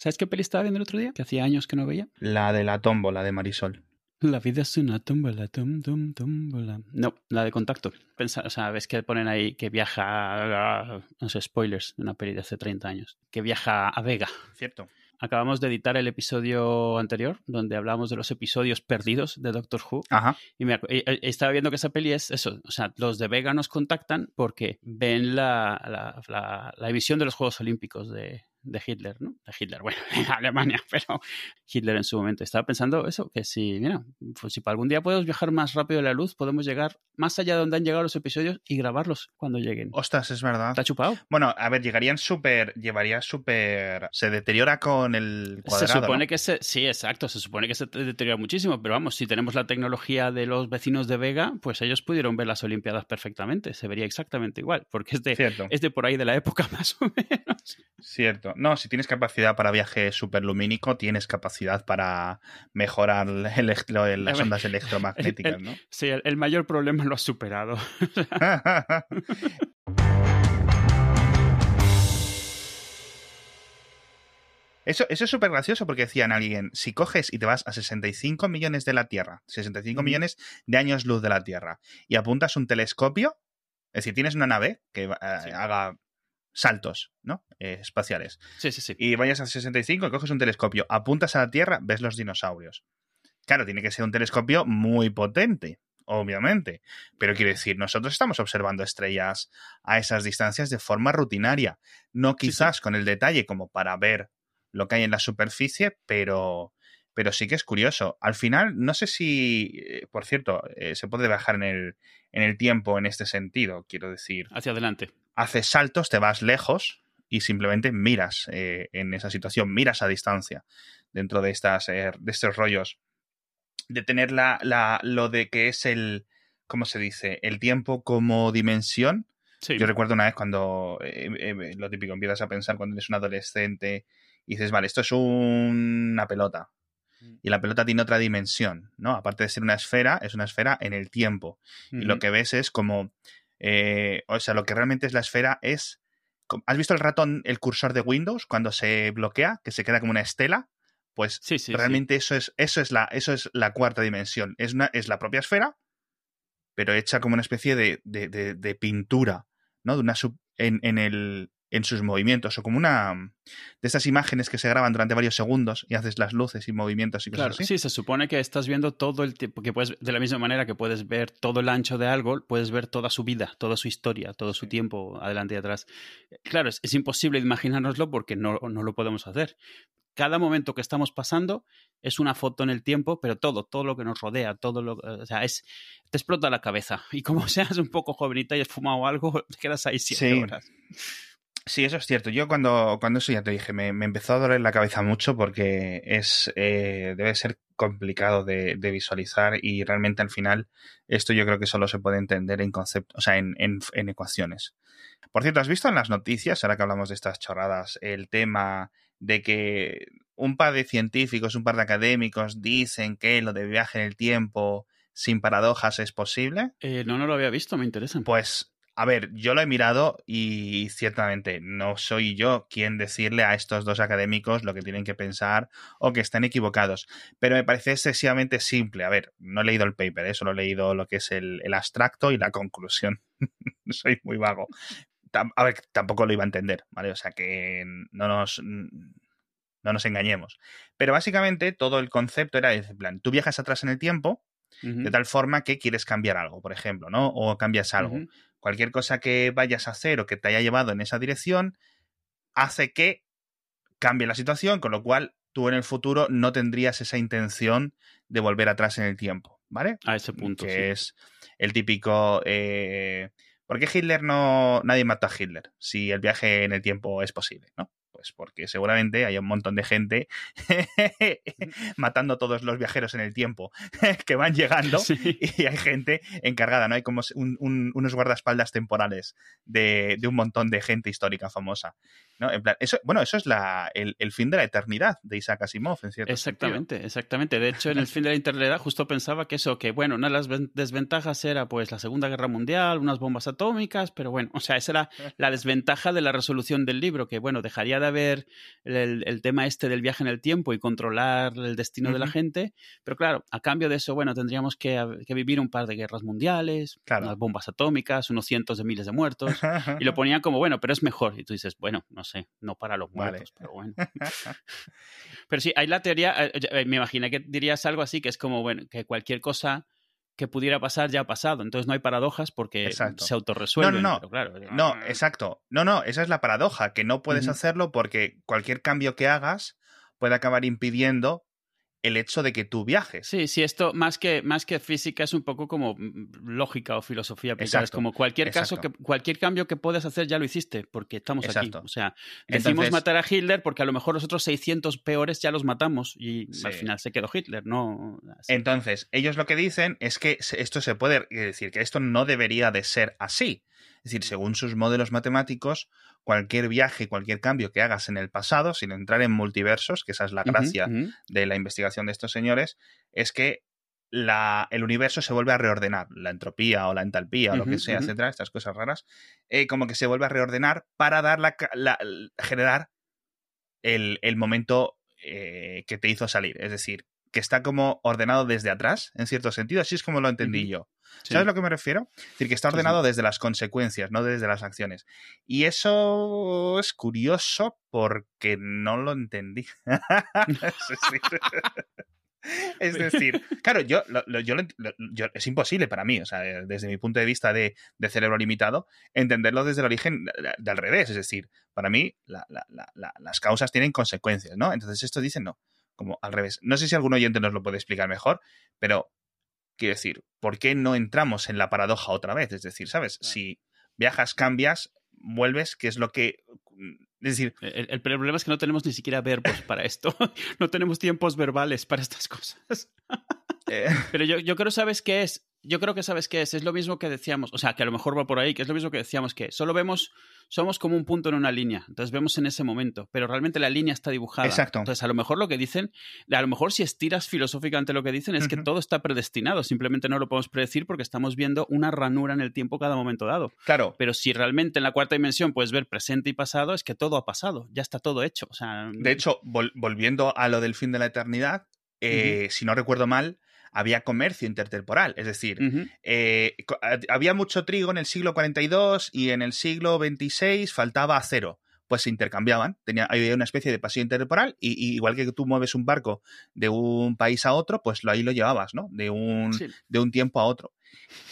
¿Sabes qué peli estaba viendo el otro día? Que hacía años que no veía. La de la tómbola de Marisol. La vida es una tómbola, tum, tum, tómbola. No, la de contacto. Pensa, o sea, ves que ponen ahí que viaja, no sé, spoilers, de una peli de hace 30 años, que viaja a Vega. Cierto. Acabamos de editar el episodio anterior, donde hablamos de los episodios perdidos de Doctor Who. Ajá. Y me, y- y estaba viendo que esa peli es eso. O sea, los de Vega nos contactan porque ven la, la, la- la emisión de los Juegos Olímpicos de, de Hitler, ¿no? De Hitler, bueno, de Alemania, pero Hitler en su momento. Estaba pensando eso, que si, mira, pues si para algún día podemos viajar más rápido de la luz, podemos llegar más allá de donde han llegado los episodios y grabarlos cuando lleguen. Ostras, es verdad. ¿Está chupado? Bueno, a ver, llegarían súper. Llevaría súper. Se deteriora con el cuadrado. se supone ¿no? que se, sí, exacto, se supone que se deteriora muchísimo, pero vamos, si tenemos la tecnología de los vecinos de Vega, pues ellos pudieron ver las Olimpiadas perfectamente, se vería exactamente igual, porque es de, Cierto, es de por ahí de la época más o menos. cierto. No, si tienes capacidad para viaje superlumínico, tienes capacidad para mejorar el- el- las ondas electromagnéticas, ¿no? Sí, el, mayor problema lo has superado. Eso, eso es súper gracioso porque decían alguien, si coges y te vas a 65 millones de la Tierra, 65 Ujú. millones de años luz de la Tierra, y apuntas un telescopio, es decir, tienes una nave que eh, Sí. haga saltos ¿no? Eh, espaciales, Sí, sí, sí. y vayas a 65 y coges un telescopio, apuntas a la Tierra, ves los dinosaurios. Claro, tiene que ser un telescopio muy potente, obviamente, pero quiero decir, nosotros estamos observando estrellas a esas distancias de forma rutinaria, no Sí, sí. quizás con el detalle como para ver lo que hay en la superficie, pero, pero sí que es curioso. Al final, no sé si, eh, por cierto, eh, se puede viajar en el, en el tiempo en este sentido, quiero decir, Hacia adelante. Haces saltos, te vas lejos y simplemente miras eh, en esa situación, miras a distancia dentro de, estas, eh, de estos rollos. De tener la, la, lo de que es el, ¿cómo se dice? El tiempo como dimensión. Sí. Yo recuerdo una vez cuando, eh, lo típico, empiezas a pensar cuando eres un adolescente y dices, vale, esto es un- una pelota. Y la pelota tiene otra dimensión, ¿no? Aparte de ser una esfera, es una esfera en el tiempo. Y lo que ves es como. Eh, o sea, lo que realmente es la esfera es. ¿Has visto el ratón, el cursor de Windows, cuando se bloquea, que se queda como una estela? Pues Sí, sí, sí. realmente eso es, eso es la, eso es la cuarta dimensión. Es, una, es la propia esfera, pero hecha como una especie de, de, de- de pintura, ¿no? De una sub- en, en el, en sus movimientos, o como una de estas imágenes que se graban durante varios segundos y haces las luces y movimientos y cosas Claro, así. sí, se supone que estás viendo todo el tiempo, que puedes, de la misma manera que puedes ver todo el ancho de algo, puedes ver toda su vida, toda su historia, todo su Sí. tiempo adelante y atrás. Claro, es, es imposible imaginárnoslo porque no, no lo podemos hacer. Cada momento que estamos pasando es una foto en el tiempo, pero todo, todo lo que nos rodea, todo lo, o sea, es, te explota la cabeza. Y como seas un poco jovenita y has fumado algo, te quedas ahí siete Sí. horas. Sí, eso es cierto. Yo cuando, cuando eso ya te dije, me, me empezó a doler la cabeza mucho porque es eh, debe ser complicado de, de visualizar y realmente al final esto yo creo que solo se puede entender en conceptos, o sea, en, en, en ecuaciones. Por cierto, ¿has visto en las noticias, ahora que hablamos de estas chorradas, el tema de que un par de científicos, un par de académicos dicen que lo de viaje en el tiempo sin paradojas es posible? Eh, no, no lo había visto, me interesa. Pues, a ver, yo lo he mirado y ciertamente no soy yo quien decirle a estos dos académicos lo que tienen que pensar o que están equivocados, pero me parece excesivamente simple. A ver, no he leído el paper, ¿eh? solo he leído lo que es el, el abstracto y la conclusión. soy muy vago. A ver, tampoco lo iba a entender, ¿vale? O sea que no nos, no nos engañemos. Pero básicamente todo el concepto era, en plan, tú viajas atrás en el tiempo de tal forma que quieres cambiar algo, por ejemplo, ¿no? O cambias algo. Cualquier cosa que vayas a hacer o que te haya llevado en esa dirección hace que cambie la situación, con lo cual tú en el futuro no tendrías esa intención de volver atrás en el tiempo, ¿vale? A ese punto, que sí. es el típico... eh, ¿Por qué Hitler no... nadie mató a Hitler si el viaje en el tiempo es posible, ¿no? Pues porque seguramente hay un montón de gente matando a todos los viajeros en el tiempo que van llegando Sí. y hay gente encargada, ¿no? Hay como un- un- unos guardaespaldas temporales de, de un montón de gente histórica famosa. ¿No? En plan, eso, bueno, eso es la, el, fin de la eternidad de Isaac Asimov, en cierto Exactamente, exactamente. De hecho, en el fin de la eternidad justo pensaba que eso, que bueno, una de las desventajas era pues la Segunda Guerra Mundial, unas bombas atómicas, pero bueno, o sea, esa era la desventaja de la resolución del libro, que bueno, dejaría de haber el, tema este del viaje en el tiempo y controlar el destino de la gente, pero claro, a cambio de eso, bueno, tendríamos que, vivir un par de guerras mundiales, unas bombas atómicas, unos cientos de miles de muertos, y lo ponía como, bueno, pero es mejor. Y tú dices, bueno, no sé, no para los muertos, pero bueno. pero sí, hay la teoría, eh, eh, me imaginé que dirías algo así, que es como, bueno, que cualquier cosa que pudiera pasar ya ha pasado. Entonces no hay paradojas porque se autorresuelven. No, no, claro, no, exacto. No, no, esa es la paradoja, que no puedes hacerlo porque cualquier cambio que hagas puede acabar impidiendo el hecho de que tú viajes. Sí, sí, esto más que, más que física es un poco como mm, lógica o filosofía. es como cualquier caso, que, cualquier cambio que puedas hacer ya lo hiciste, porque estamos aquí. O sea, decimos matar a Hitler porque a lo mejor los otros 600 peores ya los matamos y al final se quedó Hitler, ¿no? Entonces, ellos lo que dicen es que esto se puede decir, que esto no debería de ser así. Es decir, según sus modelos matemáticos, cualquier viaje, cualquier cambio que hagas en el pasado, sin entrar en multiversos, que esa es la gracia de la investigación de estos señores, es que la, el universo se vuelve a reordenar, la entropía o la entalpía o lo que sea, etcétera, estas cosas raras, eh, como que se vuelve a reordenar para dar la, generar el, momento eh, que te hizo salir. Es decir, que está como ordenado desde atrás, en cierto sentido, así es como lo entendí yo. ¿Sabes a lo que me refiero? Es decir, que está ordenado desde las consecuencias, no desde las acciones. Y eso es curioso porque no lo entendí. es decir, claro, yo, es imposible para mí, o sea, desde mi punto de vista de, cerebro limitado, entenderlo desde el origen del revés. Es decir, para mí las causas tienen consecuencias, ¿no? Entonces esto dice no, como al revés. No sé si algún oyente nos lo puede explicar mejor, pero quiero decir, ¿por qué no entramos en la paradoja otra vez? Es decir, ¿sabes? Si viajas, cambias, vuelves, que es lo que... Mm, es decir... El, problema es que no tenemos ni siquiera verbos para esto. no tenemos tiempos verbales para estas cosas. Eh. Pero yo, yo creo, ¿sabes qué es? Yo creo que sabes qué es. Es lo mismo que decíamos, o sea, que a lo mejor va por ahí, que es lo mismo que decíamos que solo vemos somos como un punto en una línea. Entonces vemos en ese momento, pero realmente la línea está dibujada. Exacto. Entonces a lo mejor lo que dicen, a lo mejor si estiras filosóficamente lo que dicen es que todo está predestinado, simplemente no lo podemos predecir porque estamos viendo una ranura en el tiempo cada momento dado. Claro. Pero si realmente en la cuarta dimensión puedes ver presente y pasado, es que todo ha pasado, ya está todo hecho. O sea, de hecho, volviendo a lo del fin de la eternidad, eh, si no recuerdo mal, había comercio intertemporal. Es decir, eh, había mucho trigo en el siglo 42 y en el siglo 26 faltaba acero. Pues se intercambiaban, tenía, había una especie de pasillo intertemporal y, igual que tú mueves un barco de un país a otro, pues ahí lo llevabas, ¿no? De un, de un tiempo a otro.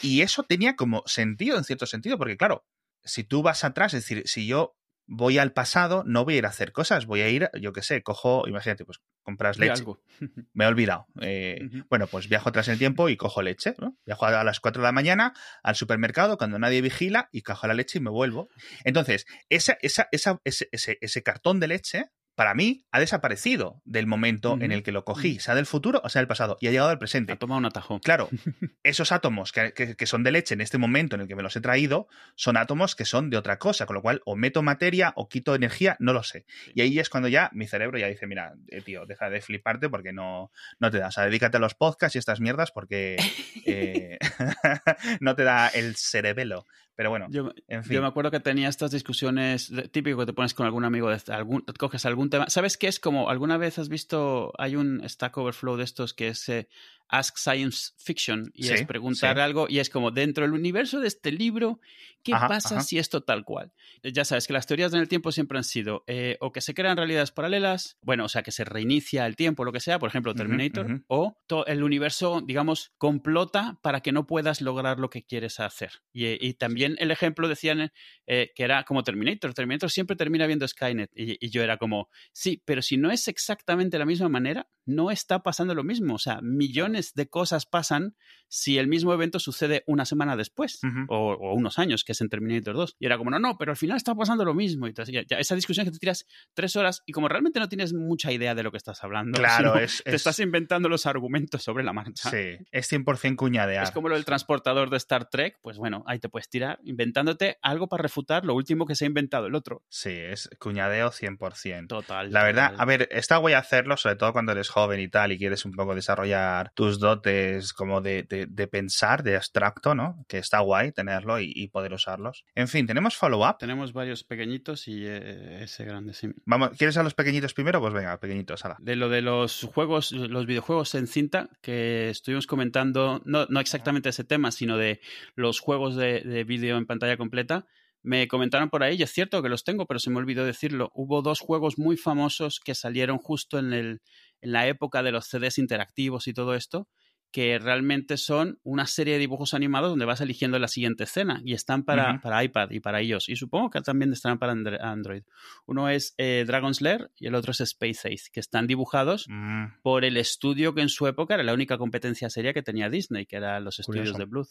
Y eso tenía como sentido, en cierto sentido, porque claro, si tú vas atrás, es decir, si yo voy al pasado, no voy a ir a hacer cosas, voy a ir, yo qué sé, cojo, imagínate, pues compras leche. Me he olvidado. Eh, bueno, pues viajo atrás en el tiempo y cojo leche. Viajo a las 4 de la mañana al supermercado cuando nadie vigila y cojo la leche y me vuelvo. Entonces, esa, esa, esa, ese, ese cartón de leche para mí, ha desaparecido del momento en el que lo cogí, sea del futuro o sea del pasado, y ha llegado al presente. Ha tomado un atajo. Claro, esos átomos que, son de leche en este momento en el que me los he traído, son átomos que son de otra cosa, con lo cual o meto materia o quito energía, no lo sé. Y ahí es cuando ya mi cerebro ya dice, mira, eh, tío, deja de fliparte porque no, no te da. O sea, dedícate a los podcasts y estas mierdas porque eh, no te da el cerebelo. Pero bueno, yo, me acuerdo que tenía estas discusiones, típico que te pones con algún amigo, de algún, coges algún tema. ¿Sabes qué es como, alguna vez has visto, hay un Stack Overflow de estos que es eh, Ask Science Fiction y es preguntar algo y es como dentro del universo de este libro, ¿qué pasa si esto tal cual? Ya sabes que las teorías en el tiempo siempre han sido eh, o que se crean realidades paralelas, bueno, o sea, que se reinicia el tiempo, lo que sea, por ejemplo, Terminator, o el universo, digamos, complota para que no puedas lograr lo que quieres hacer. Y, también el ejemplo decían eh, que era como Terminator. Terminator siempre termina viendo Skynet y, y yo era como, sí, pero si no es exactamente la misma manera, no está pasando lo mismo. O sea, millones de cosas pasan si el mismo evento sucede una semana después o, unos años, que es en Terminator 2. Y era como, no, no, pero al final está pasando lo mismo. Y ya, esa discusión que te tiras tres horas y como realmente no tienes mucha idea de lo que estás hablando, claro, te estás inventando los argumentos sobre la marcha. Sí, es 100% cuñadear. Es como lo del transportador de Star Trek, pues bueno, ahí te puedes tirar inventándote algo para refutar lo último que se ha inventado el otro. Sí, es cuñadeo 100%. Total. La verdad, a ver, está guay hacerlo, sobre todo cuando eres joven y tal y quieres un poco desarrollar tus dotes como de de, pensar, de abstracto, ¿no? Que está guay tenerlo y, poder usarlos. En fin, ¿tenemos follow-up? Tenemos varios pequeñitos y eh, ese grande, sí. Vamos, ¿quieres a los pequeñitos primero? Pues venga, pequeñitos, ala. De lo de los juegos, los videojuegos en cinta, que estuvimos comentando, no, no exactamente ese tema, sino de los juegos de, de vídeo en pantalla completa. Me comentaron por ahí, y es cierto que los tengo, pero se me olvidó decirlo. Hubo dos juegos muy famosos que salieron justo en, el, en la época de los CDs interactivos y todo esto, que realmente son una serie de dibujos animados donde vas eligiendo la siguiente escena y están para, para iPad y para iOS. Y supongo que también estarán para Android. Uno es eh, Dragon's Lair y el otro es Space Ace, que están dibujados mm. por el estudio que en su época era la única competencia seria que tenía Disney, que eran los estudios de Bluth.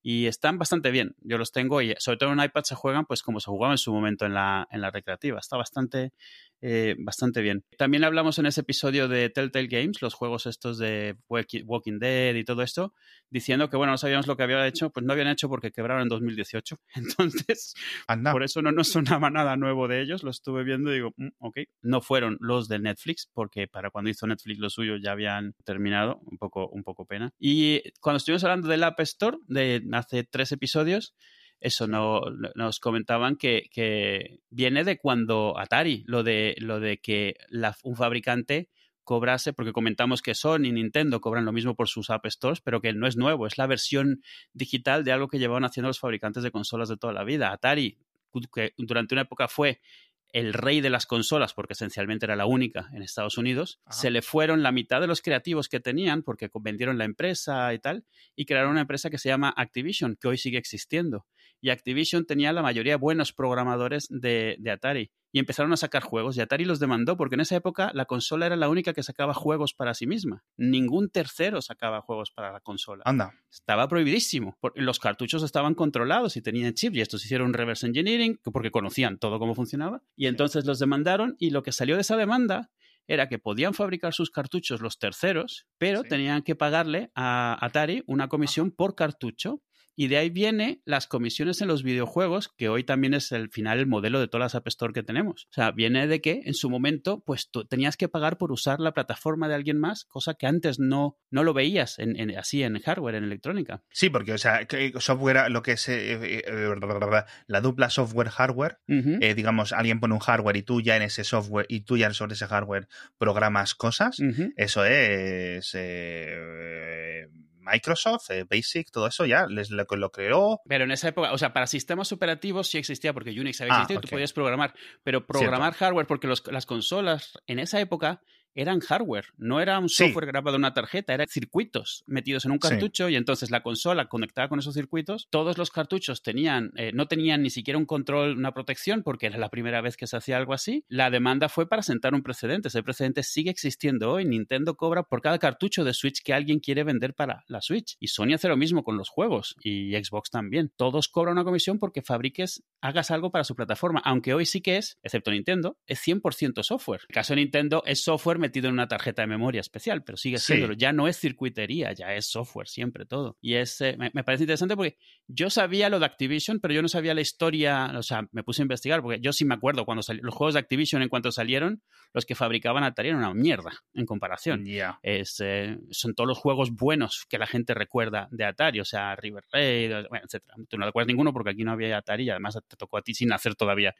Y están bastante bien. Yo los tengo y sobre todo en iPad se juegan pues como se jugaba en su momento en la, en la recreativa. Está bastante eh, bastante bien. También hablamos en ese episodio de Telltale Games, los juegos estos de Walking Dead y todo esto, diciendo que, bueno, no sabíamos lo que habían hecho, pues no habían hecho porque quebraron en 2018. Entonces, por eso no nos sonaba nada nuevo de ellos, lo estuve viendo y digo, mm, ok, no fueron los de Netflix, porque para cuando hizo Netflix lo suyo ya habían terminado, un poco, un poco pena. Y cuando estuvimos hablando del App Store, de hace tres episodios, eso no, nos comentaban que, viene de cuando Atari, lo de, lo de que un fabricante cobrase, porque comentamos que Sony y Nintendo cobran lo mismo por sus App Stores, pero que no es nuevo, es la versión digital de algo que llevaban haciendo los fabricantes de consolas de toda la vida. Atari, que durante una época fue el rey de las consolas, porque esencialmente era la única en Estados Unidos, se le fueron la mitad de los creativos que tenían, porque vendieron la empresa y tal, y crearon una empresa que se llama Activision, que hoy sigue existiendo. Y Activision tenía la mayoría de buenos programadores de, Atari y empezaron a sacar juegos y Atari los demandó porque en esa época la consola era la única que sacaba juegos para sí misma. Ningún tercero sacaba juegos para la consola. Anda. Estaba prohibidísimo. Los cartuchos estaban controlados y tenían chips y estos hicieron reverse engineering porque conocían todo cómo funcionaba y entonces los demandaron y lo que salió de esa demanda era que podían fabricar sus cartuchos los terceros, pero tenían que pagarle a Atari una comisión por cartucho y de ahí viene las comisiones en los videojuegos, que hoy también es el final el modelo de todas las App Store que tenemos. O sea, viene de que en su momento, pues tú tenías que pagar por usar la plataforma de alguien más, cosa que antes no, no lo veías en, así en hardware, en electrónica. Sí, porque, o sea, software, lo que es eh, eh, la dupla software-hardware, eh, digamos, alguien pone un hardware y tú ya en ese software y tú ya sobre ese hardware programas cosas, eso es Microsoft, eh, Basic, todo eso ya les lo, lo, creó. Pero en esa época, o sea, para sistemas operativos sí existía, porque Unix había ah, existido y tú podías programar, pero programar hardware, porque las consolas en esa época eran hardware, no era un software grabado en una tarjeta, eran circuitos metidos en un cartucho y entonces la consola conectada con esos circuitos, todos los cartuchos tenían, eh, no tenían ni siquiera un control, una protección, porque era la primera vez que se hacía algo así. La demanda fue para sentar un precedente, ese precedente sigue existiendo hoy. Nintendo cobra por cada cartucho de Switch que alguien quiere vender para la Switch y Sony hace lo mismo con los juegos y Xbox también. Todos cobran una comisión porque fabriques, hagas algo para su plataforma, aunque hoy sí que es, excepto Nintendo, es 100% software. En el caso de Nintendo es software metido en una tarjeta de memoria especial, pero sigue siendo, ya no es circuitería, ya es software siempre todo. Y es, eh, me, parece interesante porque yo sabía lo de Activision, pero yo no sabía la historia, o sea, me puse a investigar porque yo sí me acuerdo cuando salieron los juegos de Activision en cuanto salieron, los que fabricaban Atari eran una mierda en comparación. Es, eh, son todos los juegos buenos que la gente recuerda de Atari, o sea, River Raid, bueno, etcétera. Tú no recuerdas ninguno porque aquí no había Atari y además te tocó a ti sin hacer todavía.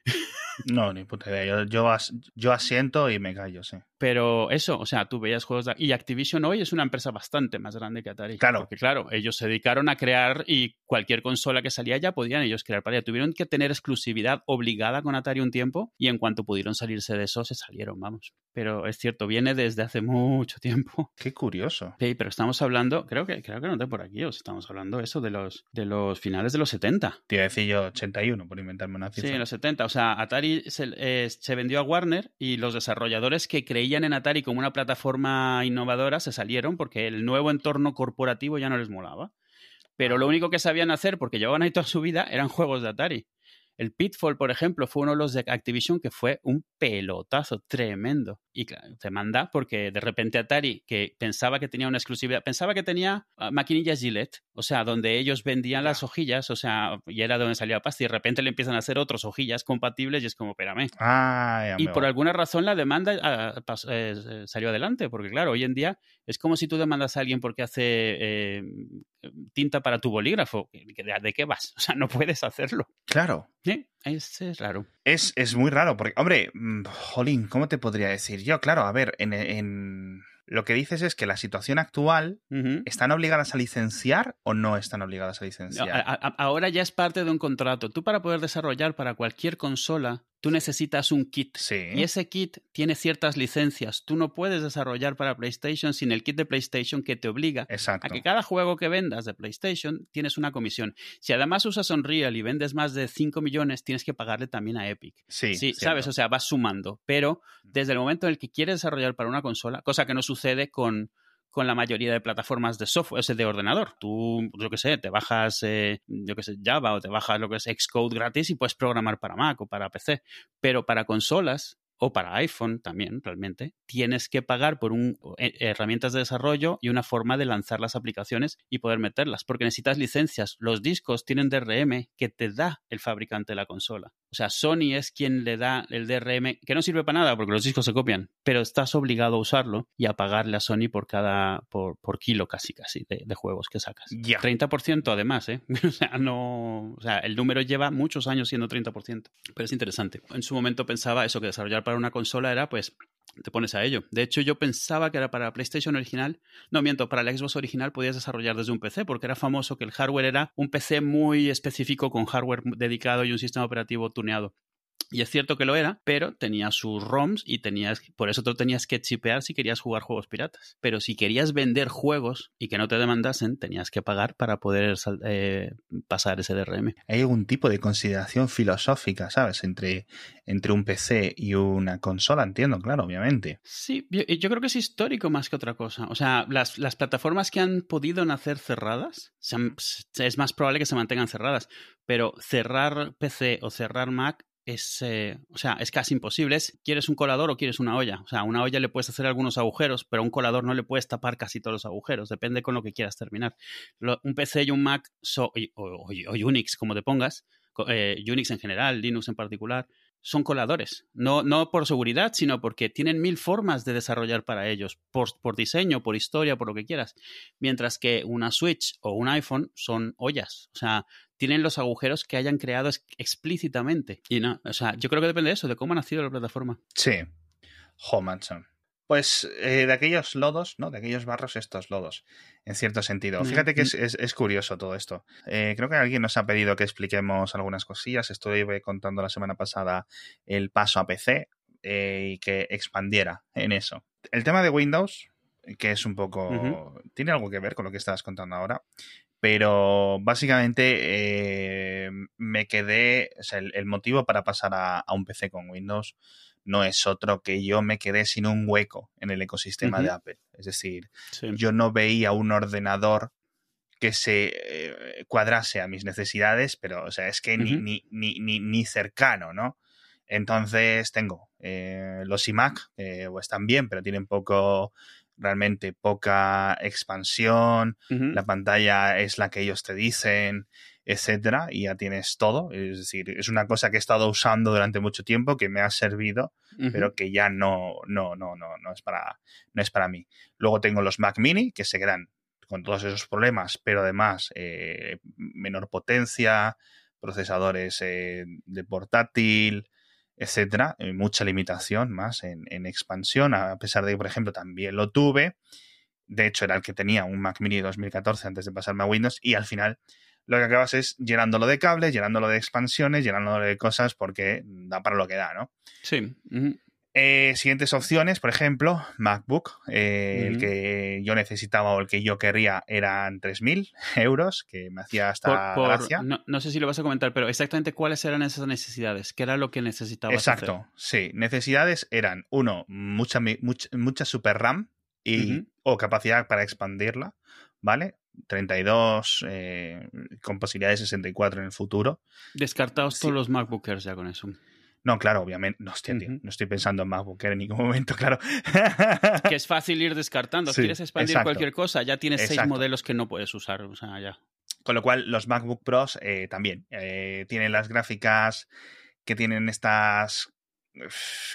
No, ni puta idea. Yo, yo, asiento y me callo, sí. Pero eso, o sea, tú veías juegos de... Y Activision hoy es una empresa bastante más grande que Atari. Claro. Porque claro, ellos se dedicaron a crear y cualquier consola que salía ya podían ellos crear para ella. Tuvieron que tener exclusividad obligada con Atari un tiempo y en cuanto pudieron salirse de eso se salieron, vamos. Pero es cierto, viene desde hace mucho tiempo. Qué curioso. Sí, pero estamos hablando, creo que creo que no te por aquí, os estamos hablando eso de los de los finales de los 70. Te iba a decir yo 81 por inventarme una cifra. Sí, en los 70, o sea, Atari se, eh, se vendió a Warner y los desarrolladores que creían en Atari Atari como una plataforma innovadora se salieron porque el nuevo entorno corporativo ya no les molaba. Pero lo único que sabían hacer, porque llevaban ahí toda su vida, eran juegos de Atari. El Pitfall, por ejemplo, fue uno de los de Activision que fue un pelotazo tremendo. Y claro, te manda porque de repente Atari, que pensaba que tenía una exclusividad, pensaba que tenía ah, maquinillas Gillette, o sea, donde ellos vendían las hojillas, o sea, y era donde salía pasta, y de repente le empiezan a hacer otros hojillas compatibles y es como, espérame. Ah, y por alguna razón la demanda ah, eh, salió adelante, porque claro, hoy en día es como si tú demandas a alguien porque hace eh, tinta para tu bolígrafo. ¿De qué vas? O sea, no puedes hacerlo. Claro. Sí, es, raro. Es, es, muy raro, porque, hombre, mm, jolín, ¿cómo te podría decir yo? Claro, a ver, en, en lo que dices es que la situación actual, ¿están obligadas a licenciar o no están obligadas a licenciar? ahora ya es parte de un contrato. Tú para poder desarrollar para cualquier consola tú necesitas un kit. Y ese kit tiene ciertas licencias. Tú no puedes desarrollar para PlayStation sin el kit de PlayStation que te obliga a que cada juego que vendas de PlayStation tienes una comisión. Si además usas Unreal y vendes más de 5 millones, tienes que pagarle también a Epic. Sí, sí ¿sabes? O sea, vas sumando. Pero desde el momento en el que quieres desarrollar para una consola, cosa que no sucede con con la mayoría de plataformas de software, ese de ordenador. Tú, yo qué sé, te bajas, eh, Java o te bajas lo que es Xcode gratis y puedes programar para Mac o para PC. Pero para consolas, o para iPhone también, realmente, tienes que pagar por un, eh, herramientas de desarrollo y una forma de lanzar las aplicaciones y poder meterlas, porque necesitas licencias. Los discos tienen DRM que te da el fabricante de la consola. O sea, Sony es quien le da el DRM, que no sirve para nada porque los discos se copian, pero estás obligado a usarlo y a pagarle a Sony por cada, por, por kilo casi, casi de, juegos que sacas. 30% además, ¿eh? o sea, no, o sea, el número lleva muchos años siendo 30%, pero es interesante. En su momento pensaba eso, que desarrollar para una consola era, pues, te pones a ello. De hecho, yo pensaba que era para PlayStation original. No, miento, para la Xbox original podías desarrollar desde un PC, porque era famoso que el hardware era un PC muy específico con hardware dedicado y un sistema operativo tuneado. Y es cierto que lo era, pero tenía sus ROMs y tenías, por eso tú tenías que chipear si querías jugar juegos piratas. Pero si querías vender juegos y que no te demandasen, tenías que pagar para poder eh, pasar ese DRM. Hay algún tipo de consideración filosófica, ¿sabes? Entre, entre un PC y una consola, entiendo, claro, obviamente. Sí, yo, yo creo que es histórico más que otra cosa. O sea, las, las plataformas que han podido nacer cerradas, es más probable que se mantengan cerradas, pero cerrar PC o cerrar Mac es, eh, o sea, es casi imposible. ¿Quieres un colador o quieres una olla? O sea, a una olla le puedes hacer algunos agujeros, pero a un colador no le puedes tapar casi todos los agujeros. Depende con lo que quieras terminar. un PC y un Mac o, Unix, como te pongas, eh, Unix en general, Linux en particular, son coladores. No, no por seguridad, sino porque tienen mil formas de desarrollar para ellos, por, por, diseño, por historia, por lo que quieras. Mientras que una Switch o un iPhone son ollas. O sea, tienen los agujeros que hayan creado explícitamente. Y no, o sea, yo creo que depende de eso, de cómo ha nacido la plataforma. Sí. Homanson. Pues eh, de aquellos lodos, ¿no? De aquellos barros, estos lodos, en cierto sentido. Fíjate que es, curioso todo esto. Eh, creo que alguien nos ha pedido que expliquemos algunas cosillas. Estuve contando la semana pasada el paso a PC eh, y que expandiera en eso. El tema de Windows, que es un poco... Tiene algo que ver con lo que estabas contando ahora. Pero básicamente me quedé, o sea, el, motivo para pasar a, a, un PC con Windows no es otro que yo me quedé sin un hueco en el ecosistema de Apple. Es decir, yo no veía un ordenador que se eh, cuadrase a mis necesidades, pero, o sea, es que ni, ni, ni, ni, cercano, ¿no? Entonces tengo eh, los iMac, eh, pues están bien, pero tienen poco, realmente poca expansión, la pantalla es la que ellos te dicen, etcétera, y ya tienes todo. Es decir, es una cosa que he estado usando durante mucho tiempo, que me ha servido, pero que ya no, no, no, no, no es para, no es para mí. Luego tengo los Mac Mini, que se quedan con todos esos problemas, pero además eh, menor potencia, procesadores eh, de portátil, etcétera, eh, mucha limitación más en, en, expansión, a pesar de que, por ejemplo, también lo tuve. De hecho, era el que tenía un Mac Mini 2014 antes de pasarme a Windows y al final lo que acabas es llenándolo de cables, llenándolo de expansiones, llenándolo de cosas porque da para lo que da, ¿no? Sí. Eh, siguientes opciones, por ejemplo, MacBook. eh, El que yo necesitaba o el que yo querría eran 3.000 euros, que me hacía hasta Por- por- gracia. no, no sé si lo vas a comentar, pero exactamente cuáles eran esas necesidades, qué era lo que necesitabas Exacto, sí. Necesidades eran, uno, mucha, mucha, mucha super RAM y, o capacidad para expandirla, ¿vale? 32 eh, con posibilidad de 64 en el futuro. Descartados Sí. todos los MacBookers ya con eso. No, claro, obviamente. No, hostia, tío, Ujú. no estoy pensando en MacBook Air en ningún momento, claro. Que es fácil ir descartando. Sí, Quieres expandir exacto. cualquier cosa, ya tienes seis Exacto. modelos que no puedes usar. O sea, ya. Con lo cual, los MacBook Pros eh, también eh, tienen las gráficas que tienen estas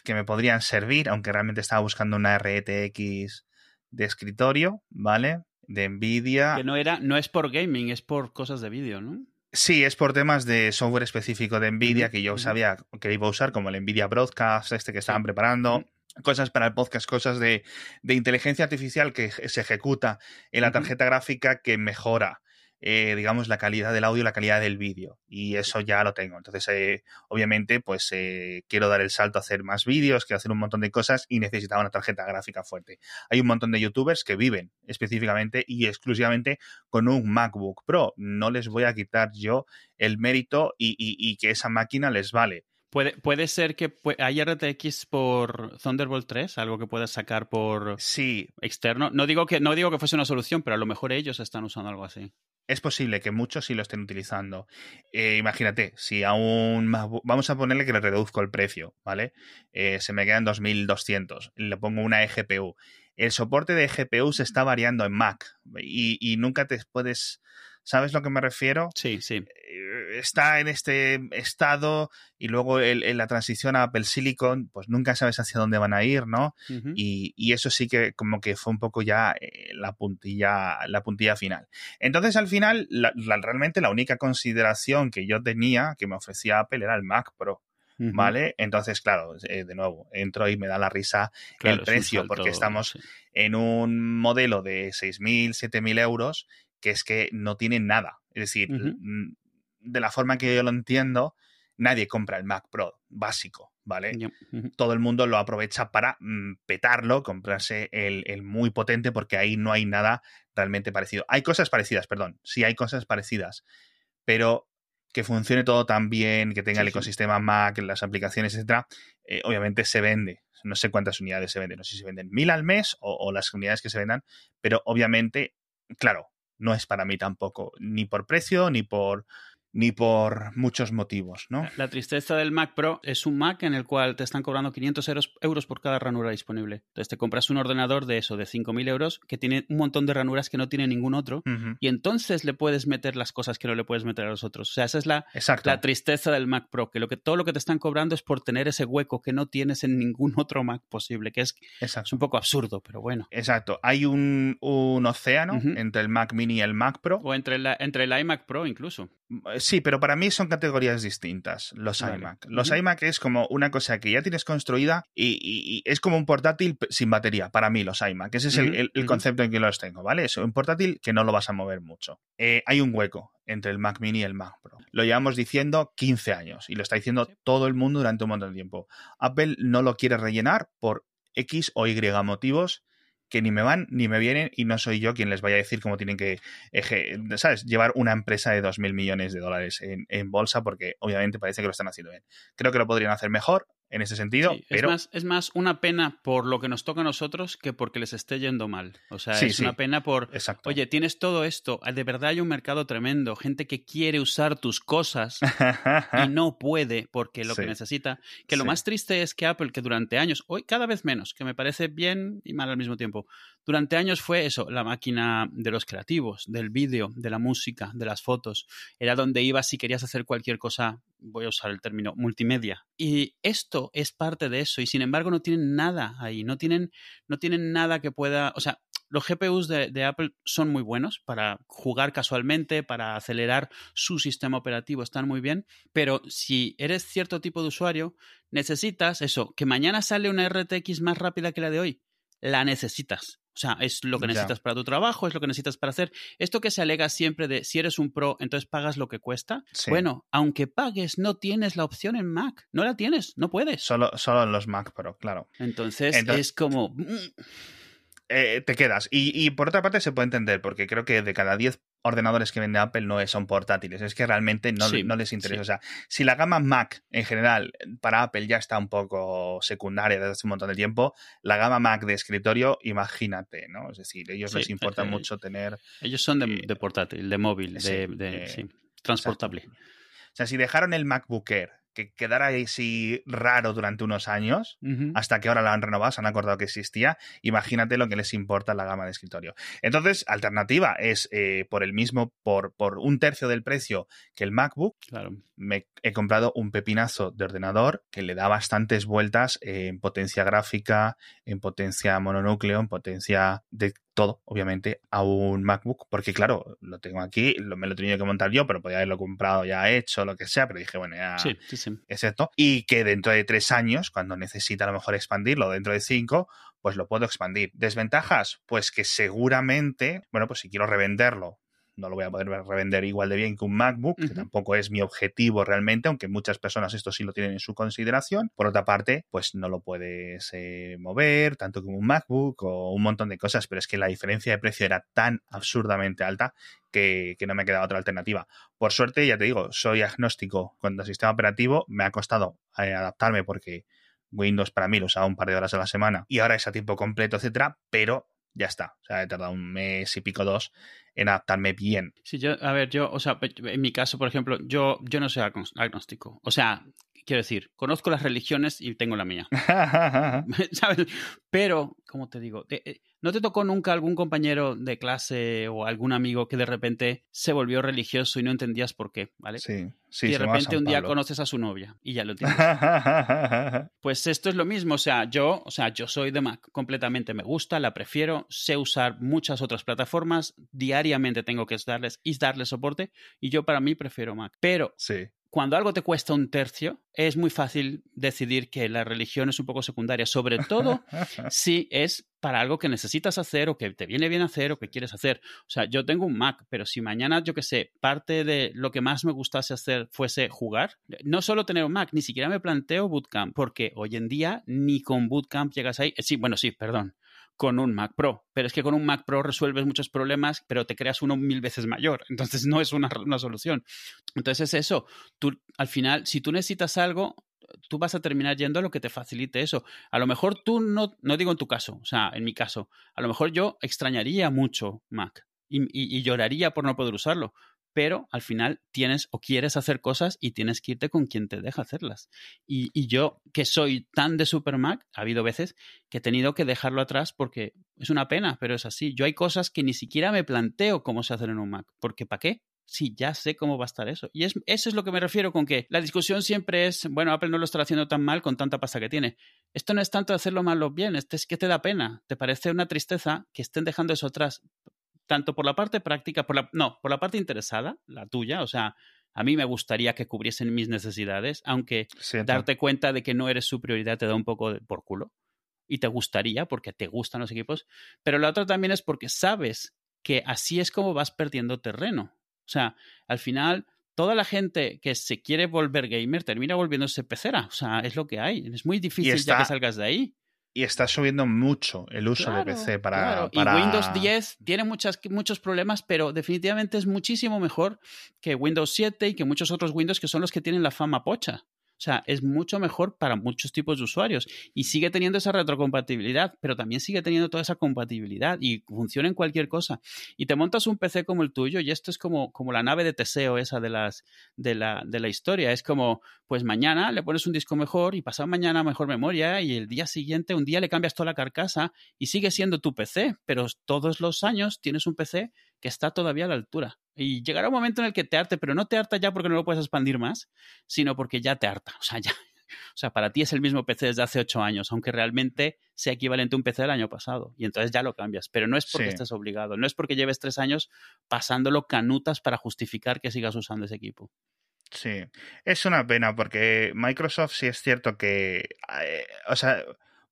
que me podrían servir, aunque realmente estaba buscando una RTX de escritorio, ¿vale? De Nvidia. Que no era, no es por gaming, es por cosas de vídeo, ¿no? Sí, es por temas de software específico de Nvidia que yo sabía que iba a usar, como el Nvidia Broadcast, este que estaban preparando. Cosas para el podcast, cosas de, de inteligencia artificial que se ejecuta en la tarjeta gráfica que mejora, eh, digamos, la calidad del audio y la calidad del vídeo. Y eso ya lo tengo. Entonces, eh, obviamente, pues eh, quiero dar el salto a hacer más vídeos, quiero hacer un montón de cosas y necesitaba una tarjeta gráfica fuerte. Hay un montón de youtubers que viven específicamente y exclusivamente con un MacBook Pro. No les voy a quitar yo el mérito y, y- y que esa máquina les vale. Puede, puede ser que pu- hay RTX por Thunderbolt 3, algo que puedas sacar por Sí, externo. No digo que, no digo que fuese una solución, pero a lo mejor ellos están usando algo así. Es posible que muchos sí lo estén utilizando. Eh, imagínate, si a un MacBook, vamos a ponerle que le reduzco el precio, ¿vale? Eh, se me quedan 2200, le pongo una eGPU. El soporte de GPU se está variando en Mac y nunca te puedes... ¿Sabes lo que me refiero? Sí, sí. Eh, Está en este estado y luego el- en la transición a Apple Silicon, pues nunca sabes hacia dónde van a ir, ¿no? Y, y eso sí que como que fue un poco ya eh, la puntilla la puntilla final entonces al final la- la- realmente la única consideración que yo tenía que me ofrecía Apple era el Mac Pro vale entonces claro eh, de nuevo entro y me da la risa Claro, el es precio, salto, porque estamos sí. en un modelo de 6.000 7.000 euros que es que no tiene nada es decir de la forma que yo lo entiendo nadie compra el Mac Pro básico vale todo el mundo lo aprovecha para mm, petarlo, comprarse el, el muy potente, porque ahí no hay nada realmente parecido. Hay cosas parecidas, perdón, sí hay cosas parecidas, pero que funcione todo tan bien, que tenga Sí, el sí. ecosistema Mac, las aplicaciones, etcétera, eh, obviamente se vende. No sé cuántas unidades se venden, no sé si se venden mil al mes o, o las unidades que se vendan, pero obviamente, claro, no es para mí tampoco, ni por precio, ni por ni por muchos motivos, ¿no? La tristeza del Mac Pro es un Mac en el cual te están cobrando 500 euros, euros por cada ranura disponible. Entonces te compras un ordenador de eso, de 5.000 euros, que tiene un montón de ranuras que no tiene ningún otro, y entonces le puedes meter las cosas que no le puedes meter a los otros. O sea, esa es la, Exacto. la tristeza del Mac Pro, que, lo que todo lo que te están cobrando es por tener ese hueco que no tienes en ningún otro Mac posible, que es, un poco absurdo, pero bueno. Exacto. Hay un, un océano entre el Mac Mini y el Mac Pro. O entre, la, entre el iMac Pro incluso. Sí, pero para mí son categorías distintas los Vale. iMac. Los iMac es como una cosa que ya tienes construida y, y- y es como un portátil sin batería. Para mí los iMac. Ese es el, concepto en que los tengo, ¿vale? Es un portátil que no lo vas a mover mucho. Eh, hay un hueco entre el Mac Mini y el Mac Pro. Lo llevamos diciendo 15 años y lo está diciendo todo el mundo durante un montón de tiempo. Apple no lo quiere rellenar por X o Y motivos que ni me van ni me vienen y no soy yo quien les vaya a decir cómo tienen que, eje- ¿sabes?, llevar una empresa de 2.000 millones de dólares en, en bolsa porque obviamente parece que lo están haciendo bien. Creo que lo podrían hacer mejor en ese sentido, Sí, pero es, más, es más una pena por lo que nos toca a nosotros que porque les esté yendo mal. O sea, Sí, es sí. una pena por, exacto. oye, tienes todo esto, de verdad hay un mercado tremendo, gente que quiere usar tus cosas y no puede porque lo que necesita. Que lo más triste es que Apple, que durante años, hoy cada vez menos, que me parece bien y mal al mismo tiempo, durante años fue eso, la máquina de los creativos, del vídeo, de la música, de las fotos. Era donde ibas si querías hacer cualquier cosa, voy a usar el término multimedia. Y esto es parte de eso y sin embargo no tienen nada ahí, no tienen, no tienen nada que pueda, o sea, los GPUs de, de, Apple son muy buenos para jugar casualmente, para acelerar su sistema operativo, están muy bien, pero si eres cierto tipo de usuario, necesitas eso, que mañana sale una RTX más rápida que la de hoy, la necesitas. O sea, es lo que necesitas para tu trabajo, es lo que necesitas para hacer. Esto que se alega siempre de si eres un pro, entonces pagas lo que cuesta. Bueno, aunque pagues, no tienes la opción en Mac. No la tienes, no puedes. Solo, solo en los Mac Pro, claro. Entonces, es como... Mm. Eh, te quedas. Y, y, por otra parte se puede entender, porque creo que de cada 10 ordenadores que vende Apple no son portátiles, es que realmente no, no les interesa. O sea, si la gama Mac en general para Apple ya está un poco secundaria desde hace un montón de tiempo, la gama Mac de escritorio, imagínate, ¿no? Es decir, ellos les importa eh, mucho tener... Ellos son de, eh, portátil, de móvil, de, de transportable. O sea, si dejaron el MacBook Air que quedara así raro durante unos años, hasta que ahora lo han renovado, se han acordado que existía, imagínate lo que les importa la gama de escritorio. Entonces, alternativa es eh, por el mismo, por, por un tercio del precio que el MacBook, claro. me he comprado un pepinazo de ordenador que le da bastantes vueltas en potencia gráfica, en potencia mononúcleo, en potencia de todo, obviamente, a un MacBook, porque claro, lo tengo aquí, me lo he tenido que montar yo, pero podía haberlo comprado ya hecho, lo que sea, pero dije, bueno, ya sí, sí, sí. es esto. Y que dentro de tres años, cuando necesita a lo mejor expandirlo, dentro de cinco, pues lo puedo expandir. ¿Desventajas? Pues que seguramente, bueno, pues si quiero revenderlo no lo voy a poder revender igual de bien que un MacBook, que tampoco es mi objetivo realmente, aunque muchas personas esto sí lo tienen en su consideración. Por otra parte, pues no lo puedes eh, mover tanto como un MacBook o un montón de cosas, pero es que la diferencia de precio era tan absurdamente alta que, no me quedaba otra alternativa. Por suerte, ya te digo, soy agnóstico cuando el sistema operativo, me ha costado eh, adaptarme porque Windows para mí lo usaba un par de horas a la semana y ahora es a tiempo completo, etcétera, pero ya está. O sea, he tardado un mes y pico dos en adaptarme bien. Sí, yo, a ver, yo, o sea, en mi caso, por ejemplo, yo, yo no soy agnóstico. O sea, quiero decir, conozco las religiones y tengo la mía. ¿Sabes? Pero, como te digo, eh, ¿no te tocó nunca algún compañero de clase o algún amigo que de repente se volvió religioso y no entendías por qué? ¿Vale? Sí, sí. Y de repente un día conoces a su novia y ya lo tienes. pues esto es lo mismo. O sea, yo, o sea, yo soy de Mac completamente. Me gusta, la prefiero, sé usar muchas otras plataformas. Diariamente tengo que darles y darles soporte. Y yo para mí prefiero Mac. Pero sí cuando algo te cuesta un tercio, es muy fácil decidir que la religión es un poco secundaria, sobre todo si es para algo que necesitas hacer o que te viene bien hacer o que quieres hacer. O sea, yo tengo un Mac, pero si mañana, yo que sé, parte de lo que más me gustase hacer fuese jugar, no solo tener un Mac, ni siquiera me planteo Bootcamp, porque hoy en día ni con Bootcamp llegas ahí. Sí, bueno, sí, perdón con un Mac Pro. Pero es que con un Mac Pro resuelves muchos problemas, pero te creas uno mil veces mayor. Entonces no es una, solución. Entonces es eso. Tú, al final, si tú necesitas algo, tú vas a terminar yendo a lo que te facilite eso. A lo mejor tú no, no digo en tu caso, o sea, en mi caso, a lo mejor yo extrañaría mucho Mac y lloraría por no poder usarlo, pero al final tienes o quieres hacer cosas y tienes que irte con quien te deja hacerlas. Y, yo, que soy tan de Super Mac, ha habido veces que he tenido que dejarlo atrás porque es una pena, pero es así. Yo hay cosas que ni siquiera me planteo cómo se hacen en un Mac, porque ¿para qué? Sí, ya sé cómo va a estar eso. Y es, eso es lo que me refiero con que la discusión siempre es, bueno, Apple no lo está haciendo tan mal con tanta pasta que tiene. Esto no es tanto hacerlo mal o bien, este es que te da pena. Te parece una tristeza que estén dejando eso atrás tanto por la parte práctica, por la, no, por la parte interesada, la tuya, o sea, a mí me gustaría que cubriesen mis necesidades, aunque darte cuenta de que no eres su prioridad te da un poco de, por culo. Y te gustaría, porque te gustan los equipos. Pero la otra también es porque sabes que así es como vas perdiendo terreno. O sea, al final, toda la gente que se quiere volver gamer termina volviéndose pecera. O sea, es lo que hay. Es muy difícil ya que salgas de ahí y está subiendo mucho el uso de PC para, Y Windows 10 tiene muchas, muchos problemas, pero definitivamente es muchísimo mejor que Windows 7 y que muchos otros Windows que son los que tienen la fama pocha. O sea, es mucho mejor para muchos tipos de usuarios y sigue teniendo esa retrocompatibilidad, pero también sigue teniendo toda esa compatibilidad y funciona en cualquier cosa. Y te montas un PC como el tuyo y esto es como, como la nave de Teseo esa de, las, de, la, de la historia. Es como, pues mañana le pones un disco mejor y pasado mañana mejor memoria y el día siguiente, un día le cambias toda la carcasa y sigue siendo tu PC, pero todos los años tienes un PC que está todavía a la altura. Y llegará un momento en el que te arte, pero no te harta ya porque no lo puedes expandir más, sino porque ya te harta. O sea, ya. O sea, para ti es el mismo PC desde hace ocho años, aunque realmente sea equivalente a un PC del año pasado. Y entonces ya lo cambias. Pero no es porque estés obligado, no es porque lleves tres años pasándolo canutas para justificar que sigas usando ese equipo. Sí, es una pena porque Microsoft sí es cierto que, eh, o sea,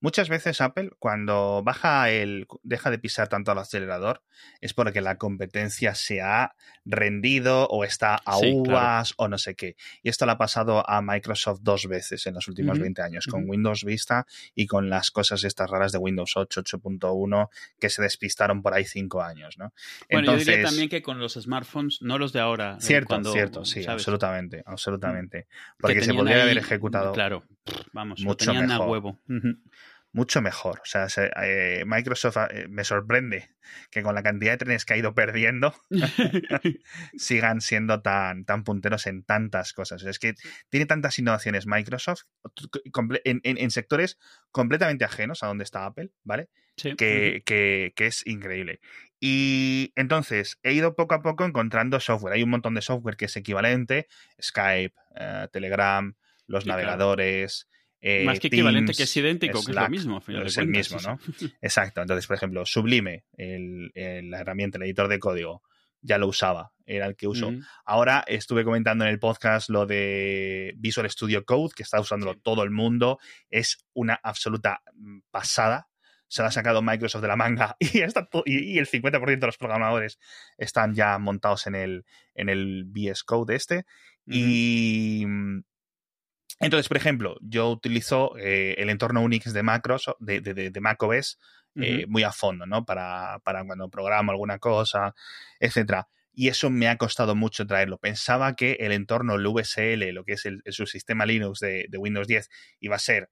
Muchas veces Apple, cuando baja el, deja de pisar tanto al acelerador, es porque la competencia se ha rendido o está a uvas o no sé qué. Y esto lo ha pasado a Microsoft dos veces en los últimos 20 años, con Windows Vista y con las cosas estas raras de Windows 8, 8.1, que se despistaron por ahí cinco años, ¿no? Bueno, yo diría también que con los smartphones, no los de ahora. Cierto, cierto, sí, absolutamente, absolutamente. Porque se podría haber ejecutado. Claro, vamos, mucho mejor. a huevo mucho mejor. O sea, eh, Microsoft eh, me sorprende que con la cantidad de trenes que ha ido perdiendo sigan siendo tan, tan punteros en tantas cosas. Es que tiene tantas innovaciones Microsoft en, sectores completamente ajenos a donde está Apple, ¿vale? Que, que, es increíble. Y entonces he ido poco a poco encontrando software. Hay un montón de software que es equivalente, Skype, eh, Telegram, los navegadores. Eh, Más que equivalente, que es idéntico, que es lo mismo. es el mismo, ¿no? Exacto. Entonces, por ejemplo, Sublime, la herramienta, el editor de código, ya lo usaba, era el que uso. Ahora estuve comentando en el podcast lo de Visual Studio Code, que está usándolo todo el mundo. Es una absoluta mm, pasada. Se lo ha sacado Microsoft de la manga y, está y, el 50% de los programadores están ya montados en el, en el VS Code este. Y mm, entonces, por ejemplo, yo utilizo eh, el entorno Unix de macros, de, de, de macOS, eh, muy a fondo, ¿no? Para, para, cuando programo alguna cosa, etcétera. Y eso me ha costado mucho traerlo. Pensaba que el entorno, el VSL, lo que es el, el subsistema Linux de, de Windows 10, iba a ser